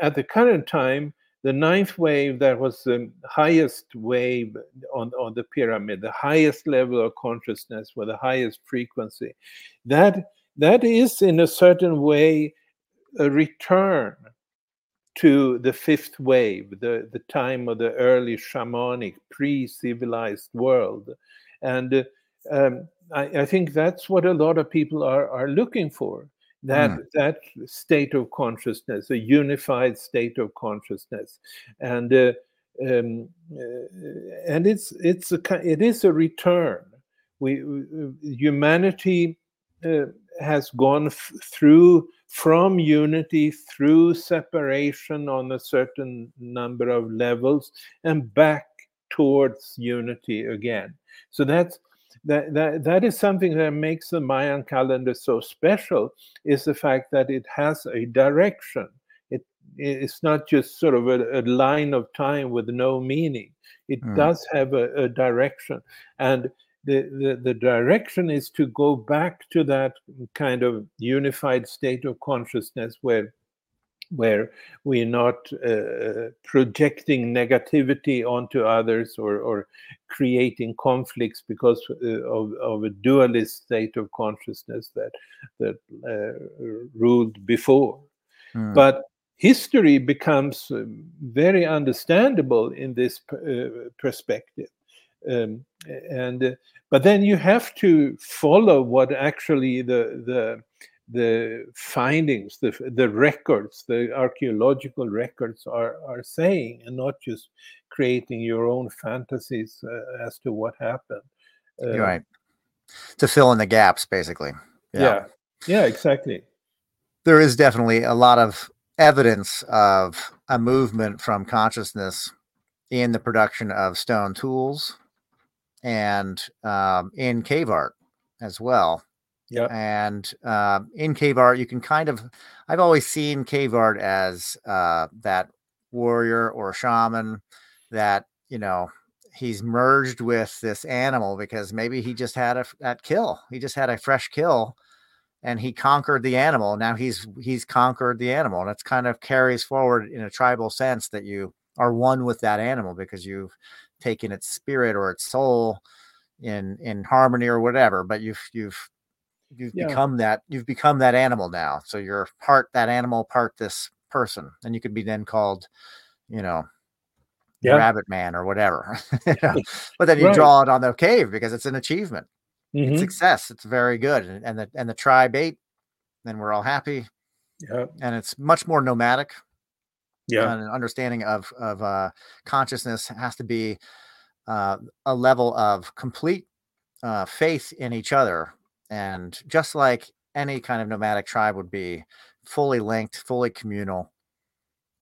at the current time, the ninth wave that was the highest wave on, on the pyramid, the highest level of consciousness with the highest frequency, that that is in a certain way a return to the fifth wave, the, the time of the early shamanic pre-civilized world. And um, I, I, think that's what a lot of people are are looking for that mm. that state of consciousness, a unified state of consciousness, and uh, um, uh, and it's it's a it is a return. We, humanity uh, has gone f- through from unity through separation on a certain number of levels and back towards unity again. So that's that, that, that is something that makes the Mayan calendar so special is the fact that it has a direction. It, it's not just sort of a, a line of time with no meaning. It mm. does have a, a direction. And the, the, the, direction is to go back to that kind of unified state of consciousness where where we're not uh, projecting negativity onto others or, or creating conflicts because uh, of, of, a dualist state of consciousness that that uh, ruled before. Mm. But history becomes um, very understandable in this uh, perspective. Um, and uh, but then you have to follow what actually the the the findings, the the records, the archaeological records are are saying, and not just creating your own fantasies uh, as to what happened. Uh, right. To fill in the gaps, basically. Yeah. yeah. Yeah. Exactly. There is definitely a lot of evidence of a movement from consciousness in the production of stone tools and um, in cave art as well. Yeah. And uh, in cave art, you can kind of, I've always seen cave art as uh, that warrior or shaman that, you know, he's merged with this animal because maybe he just had a that kill. He just had a fresh kill and he conquered the animal. Now he's he's conquered the animal. And it's kind of carries forward in a tribal sense that you are one with that animal because you've taken its spirit or its soul in in harmony or whatever. But you've you've you've yeah. become that you've become that animal now. So you're part that animal, part this person, and you could be then called, you know, yeah. rabbit man or whatever. you know? But then you right. draw it on the cave because it's an achievement. Mm-hmm. It's success. It's very good. And, and the and the tribe ate, then we're all happy. Yeah. And it's much more nomadic. Yeah. And an understanding of of uh, consciousness has to be uh, a level of complete uh, faith in each other. And just like any kind of nomadic tribe would be fully linked, fully communal.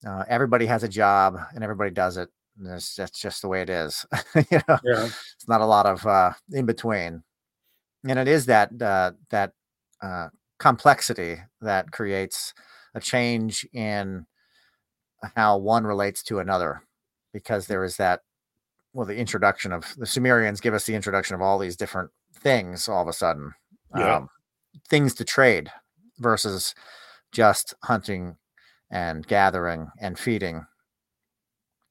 Uh, everybody has a job and everybody does it that's, that's just the way it is. you know, yeah. it's not a lot of uh, in between, and it is that uh, that uh, complexity that creates a change in how one relates to another, because there is that. Well, the introduction of the Sumerians give us the introduction of all these different things all of a sudden, yeah. um, things to trade versus just hunting and gathering and feeding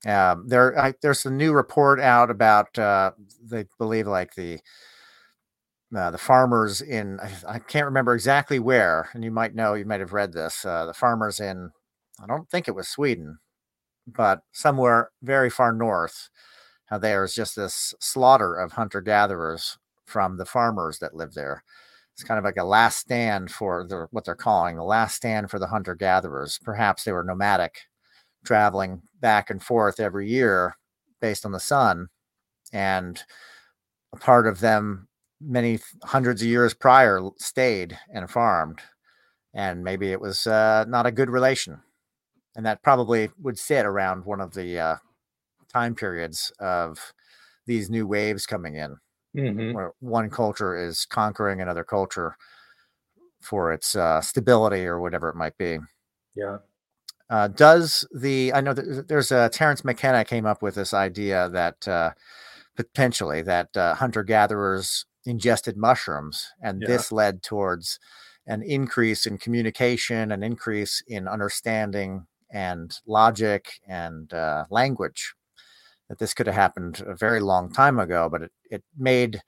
um, there, I, there's a new report out about uh, they believe like the uh, the farmers in I, can't remember exactly where, and you might know, you might have read this. Uh, the farmers in I don't think it was Sweden, but somewhere very far north. How there's just this slaughter of hunter gatherers from the farmers that live there. It's kind of like a last stand for the, what they're calling the last stand for the hunter gatherers. Perhaps they were nomadic traveling back and forth every year based on the sun. And a part of them, many hundreds of years prior, stayed and farmed. And maybe it was uh, not a good relation. And that probably would sit around one of the uh, time periods of these new waves coming in, mm-hmm. where one culture is conquering another culture for its uh, stability or whatever it might be. Yeah. Uh, does the I know that there's a Terrence McKenna came up with this idea that uh, potentially that uh, hunter gatherers ingested mushrooms, and yeah. this led towards an increase in communication, an increase in understanding and logic and uh, language. That this could have happened a very long time ago, but it it made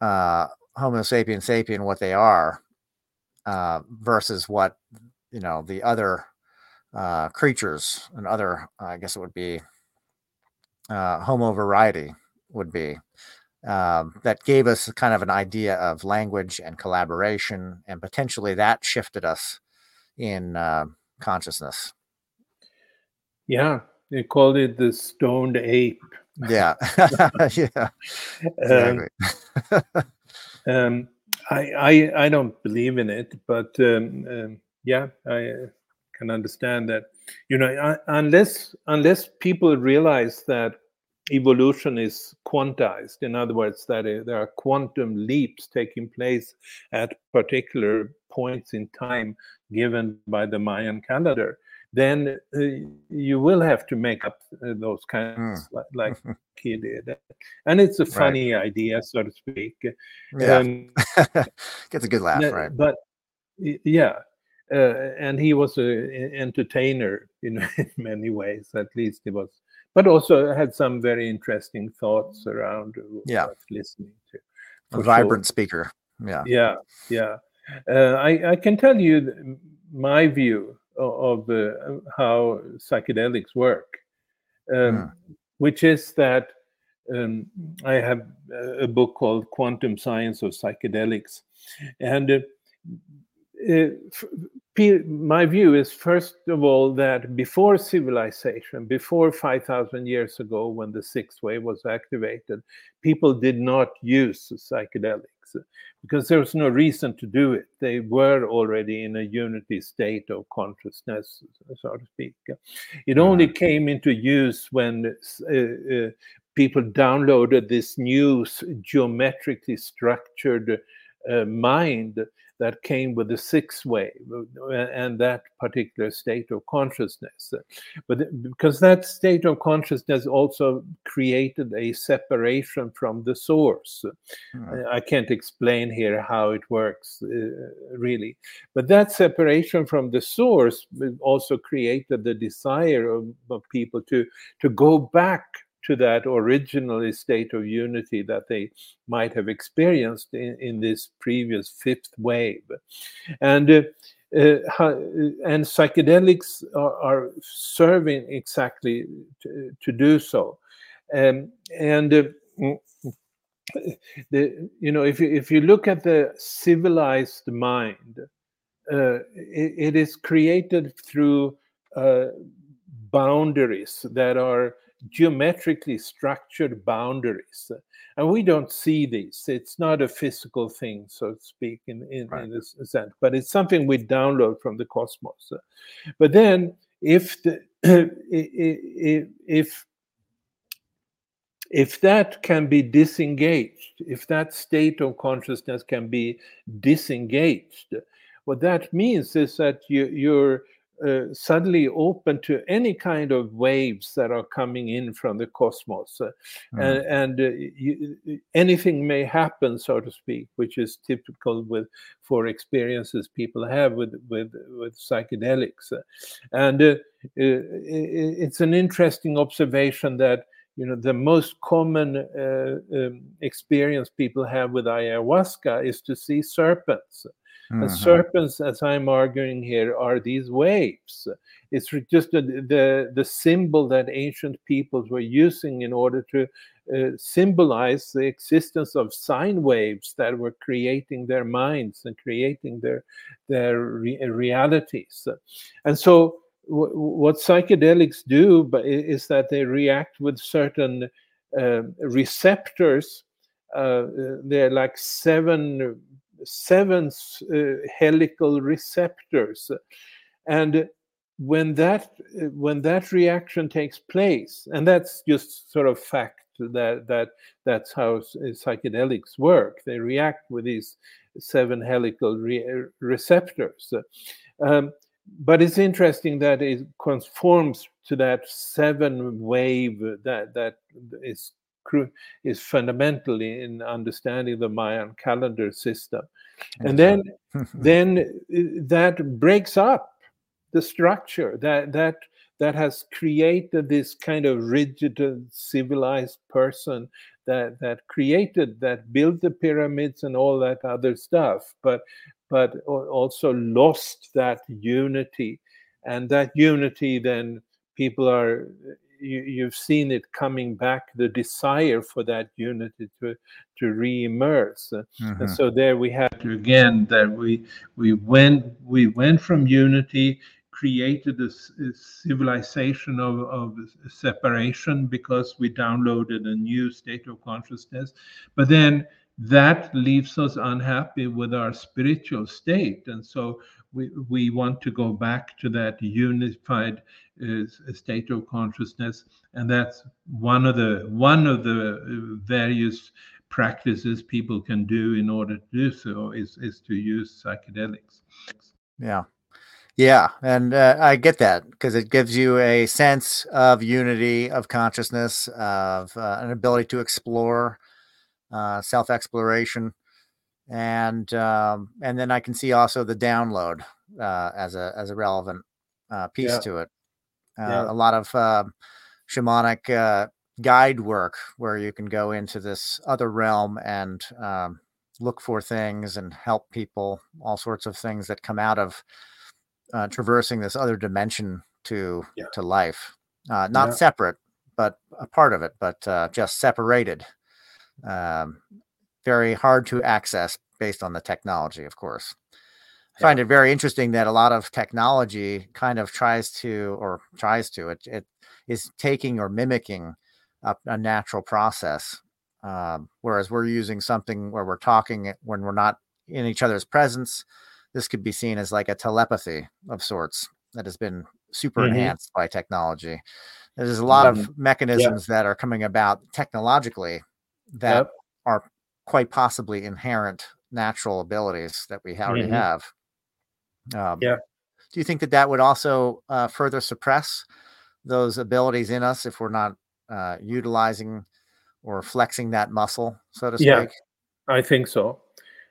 uh, Homo sapiens sapien what they are uh, versus what you know the other uh, creatures and other, I guess it would be uh, Homo variety would be. Um, that gave us kind of an idea of language and collaboration, and potentially that shifted us in uh, consciousness. Yeah, they called it the stoned ape. Yeah, yeah, um, um, I, I I don't believe in it, but um, um yeah, I can understand that. You know unless unless people realize that evolution is quantized in other words that there are quantum leaps taking place at particular points in time given by the mayan calendar then uh, you will have to make up uh, those kinds mm. like, like he did and it's a funny right. idea so to speak yeah um, gets a good laugh right but yeah uh, and he was an entertainer in, in, many ways. At least he was, but also had some very interesting thoughts around. Yeah, listening to. A vibrant sure. speaker. Yeah, yeah, yeah. Uh, I, I can tell you my view of, uh, how psychedelics work, um, mm. which is that um, I have a book called Quantum Science of Psychedelics, and uh, my view is first of all that before civilization, before 5,000 years ago, when the sixth wave was activated, people did not use psychedelics because there was no reason to do it. They were already in a unity state of consciousness, so to speak. It only came into use when uh, uh, people downloaded this new geometrically structured uh, mind that came with the sixth wave uh, and that particular state of consciousness. But because that state of consciousness also created a separation from the source. Mm. I can't explain here how it works uh, really. But that separation from the source also created the desire of, of people to, to go back to that original state of unity that they might have experienced in, in this previous fifth wave. And uh, uh, and psychedelics are, are, serving exactly to, to do so. Um, and uh, the, you know, if you, if you look at the civilized mind, uh, it, it is created through uh, boundaries that are geometrically structured boundaries. And we don't see these. It's not a physical thing, so to speak, in, in, right. in this sense, but it's something we download from the cosmos. But then, if the if if that can be disengaged, if that state of consciousness can be disengaged, what that means is that you, you're uh, suddenly open to any kind of waves that are coming in from the cosmos. Uh, mm. And, and uh, you, anything may happen, so to speak, which is typical with for experiences people have with, with, with psychedelics. And uh, it's an interesting observation that you know the most common uh, um, experience people have with ayahuasca is to see serpents Mm-hmm. And serpents, as I'm arguing here, are these waves. It's just a, the the symbol that ancient peoples were using in order to uh, symbolize the existence of sine waves that were creating their minds and creating their their re- realities. And so, w- what psychedelics do is that they react with certain uh, receptors. Uh, they're like seven seven uh, helical receptors. And when that when that reaction takes place and that's just sort of fact that that that's how psychedelics work. They react with these seven helical re receptors. Um, but it's interesting that it conforms to that seven wave that that is is fundamental in understanding the Mayan calendar system. And then, then uh, that breaks up the structure that that that has created this kind of rigid civilized person that that created that built the pyramids and all that other stuff but but also lost that unity and that unity then people are you, have seen it coming back the desire for that unity to to re-immerse mm-hmm. and so there we have again that we we went we went from unity created a, a civilization of, of separation because we downloaded a new state of consciousness but then that leaves us unhappy with our spiritual state. And so we, we want to go back to that unified uh, state of consciousness. And that's one of the one of the uh, various practices people can do in order to do so is is to use psychedelics. Yeah. Yeah. And uh, i get that because it gives you a sense of unity of consciousness of uh, an ability to explore uh, self exploration and um, and then I can see also the download uh, as a as a relevant uh, piece yeah. to it. Uh, yeah. A lot of um, shamanic uh, guide work where you can go into this other realm and um, look for things and help people, all sorts of things that come out of uh, traversing this other dimension to yeah. to life. Uh, not separate, but a part of it, but just separated. Um, very hard to access based on the technology, of course. I find it very interesting that a lot of technology kind of tries to, or tries to, it, it is taking or mimicking a, a natural process. Um, whereas we're using something where we're talking when we're not in each other's presence. This could be seen as like a telepathy of sorts that has been super mm-hmm. enhanced by technology. There's a lot mm-hmm. of mechanisms that are coming about technologically that yep. are quite possibly inherent natural abilities that we already mm-hmm. have. Um, yeah. Do you think that that would also uh, further suppress those abilities in us if we're not uh, utilizing or flexing that muscle, so to speak? Yeah, I think so.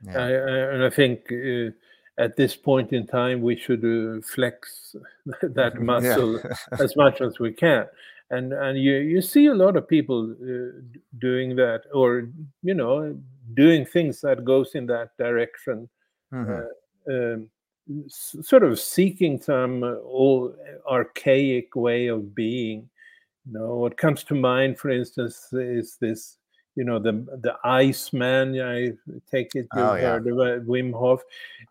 Yeah. Uh, and I think uh, at this point in time, we should uh, flex that muscle as much as we can. And and you you see a lot of people uh, doing that, or you know, doing things that goes in that direction. Mm-hmm. Um, sort of seeking some old archaic way of being. You know, what comes to mind, for instance, is this you know the the Iceman. I take it you oh, yeah. heard of Wim Hof.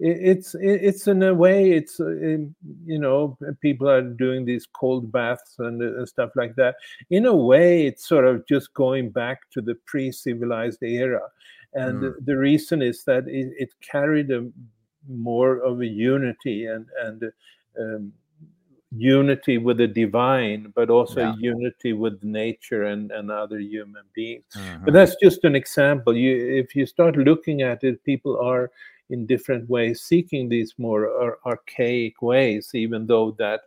It, it's it, it's in a way it's uh, you know people are doing these cold baths and, uh, stuff like that. In a way, it's sort of just going back to the pre-civilized era, and mm. the, reason is that it, it carried a more of a unity and and um, unity with the divine, but also yeah. unity with nature and, and other human beings. Mm-hmm. But that's just an example. You, if you start looking at it, people are in different ways seeking these more ar- archaic ways, even though that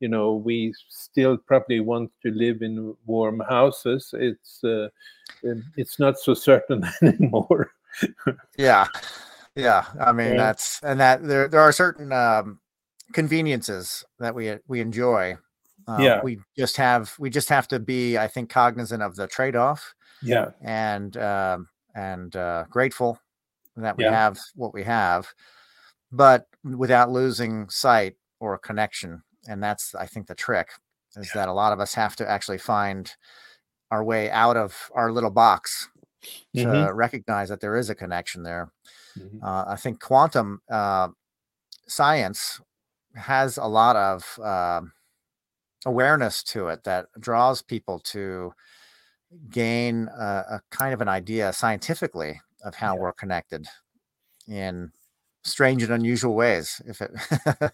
you know we still probably want to live in warm houses. It's uh, um, it's not so certain anymore. yeah, yeah. I mean yeah. that's and that there there are certain um, conveniences that we we enjoy. Um, yeah, we just have we just have to be, I think, cognizant of the trade off. Yeah, and um, and uh, grateful that we yeah. have what we have, but without losing sight or connection. And that's, I think, the trick is yeah. that a lot of us have to actually find our way out of our little box to mm-hmm. recognize that there is a connection there. Mm-hmm. Uh, I think quantum uh, science has a lot of uh, awareness to it that draws people to gain a, a, kind of an idea scientifically of how yeah. we're connected in strange and unusual ways. If it,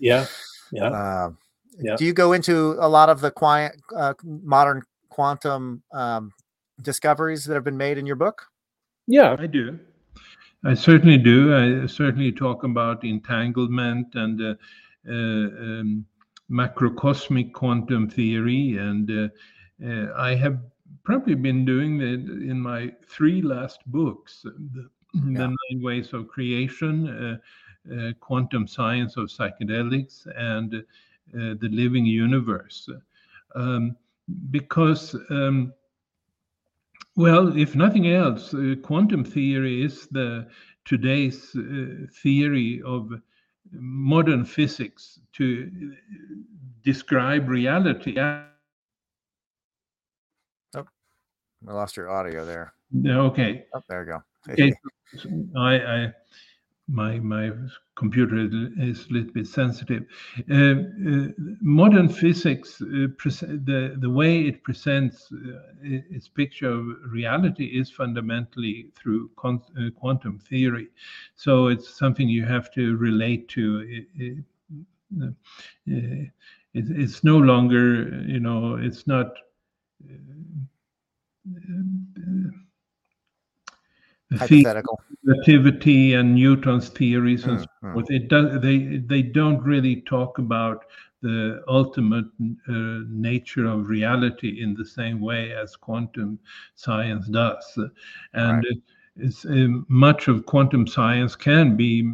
yeah, yeah. Uh, yeah. Do you go into a lot of the quiet, uh, modern quantum um, discoveries that have been made in your book? Yeah, I do. I certainly do. I certainly talk about entanglement and uh, uh, um, macrocosmic quantum theory, and uh, uh, I have probably been doing that in my three last books: the, yeah. the Nine Waves of Creation, Quantum Science of Psychedelics, and the Living Universe, um, because. Um, well, if nothing else, uh, quantum theory is the today's uh, theory of modern physics to describe reality. Oh, I lost your audio there. Okay. Oh, there you go. Okay. I, I my my computer is a little bit sensitive. Uh, uh, modern physics, uh, the the way it presents uh, its picture of reality is fundamentally through uh, quantum theory. So it's something you have to relate to. It, it, uh, it's no longer, you know, it's not hypothetical relativity and Newton's theories and mm, so forth. It does. They they don't really talk about the ultimate uh, nature of reality in the same way as quantum science does, and. Right is uh, much of quantum science can be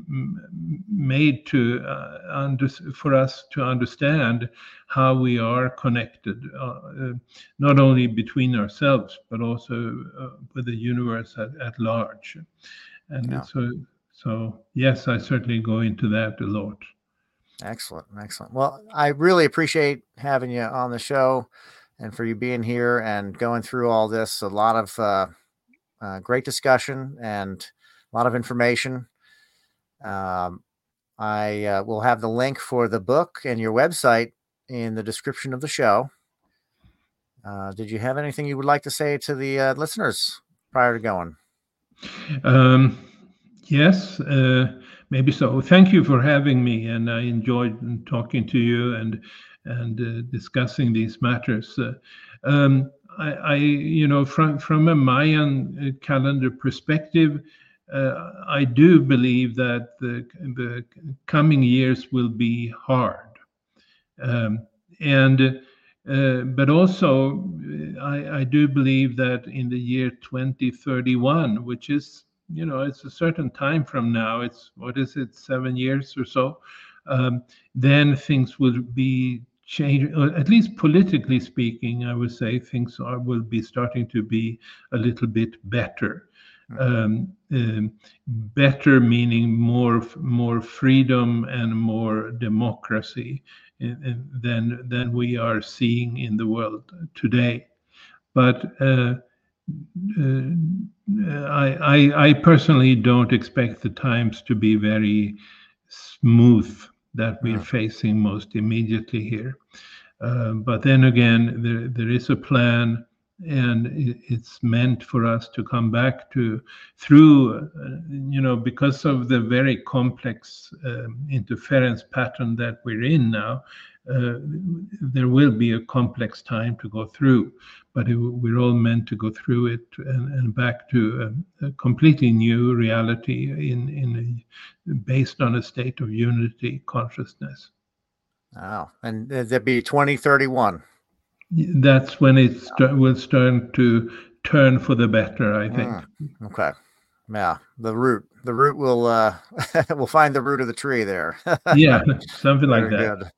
made to uh, under, for us to understand how we are connected, uh, uh not only between ourselves but also uh, with the universe at, at large. And yeah. so, so yes, I certainly go into that a lot. Excellent, excellent. Well, I really appreciate having you on the show, and for you being here and going through all this. A lot of uh, great discussion and a lot of information. Um, I uh, will have the link for the book and your website in the description of the show. Uh, did you have anything you would like to say to the uh, listeners prior to going? Um, yes, uh, maybe so. Thank you for having me, and I enjoyed talking to you and and uh, discussing these matters. Uh, um, I, I, you know, from from a Mayan calendar perspective, uh, I do believe that the, the coming years will be hard. Um, and uh, but also, I, I, do believe that in the year 2031, which is, you know, it's a certain time from now, it's what is it, seven years or so, um, then things will be changed, at least politically speaking, I would say things are, will be starting to be a little bit better. Um, um, better meaning more more freedom and more democracy than than we are seeing in the world today. But uh, uh, I, I, I personally don't expect the times to be very smooth that we're facing most immediately here. Uh, but then again, there, there is a plan and it's meant for us to come back to through uh, you know because of the very complex um, interference pattern that we're in now uh, there will be a complex time to go through but it, we're all meant to go through it and, and back to a, a, completely new reality in in a, based on a state of unity consciousness. Wow. And that'd be 2031 that's when it st- will start to turn for the better i think. Mm, okay. Yeah the root the root will uh will find the root of the tree there. Yeah something like very that. good.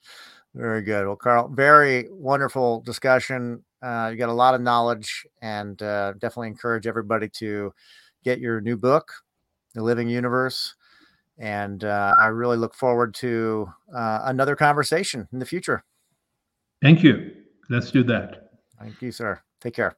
very good. Well carl very wonderful discussion uh you got a lot of knowledge and uh definitely encourage everybody to get your new book the living universe and uh, i really look forward to uh, another conversation in the future thank you Let's do that. Thank you, sir. Take care.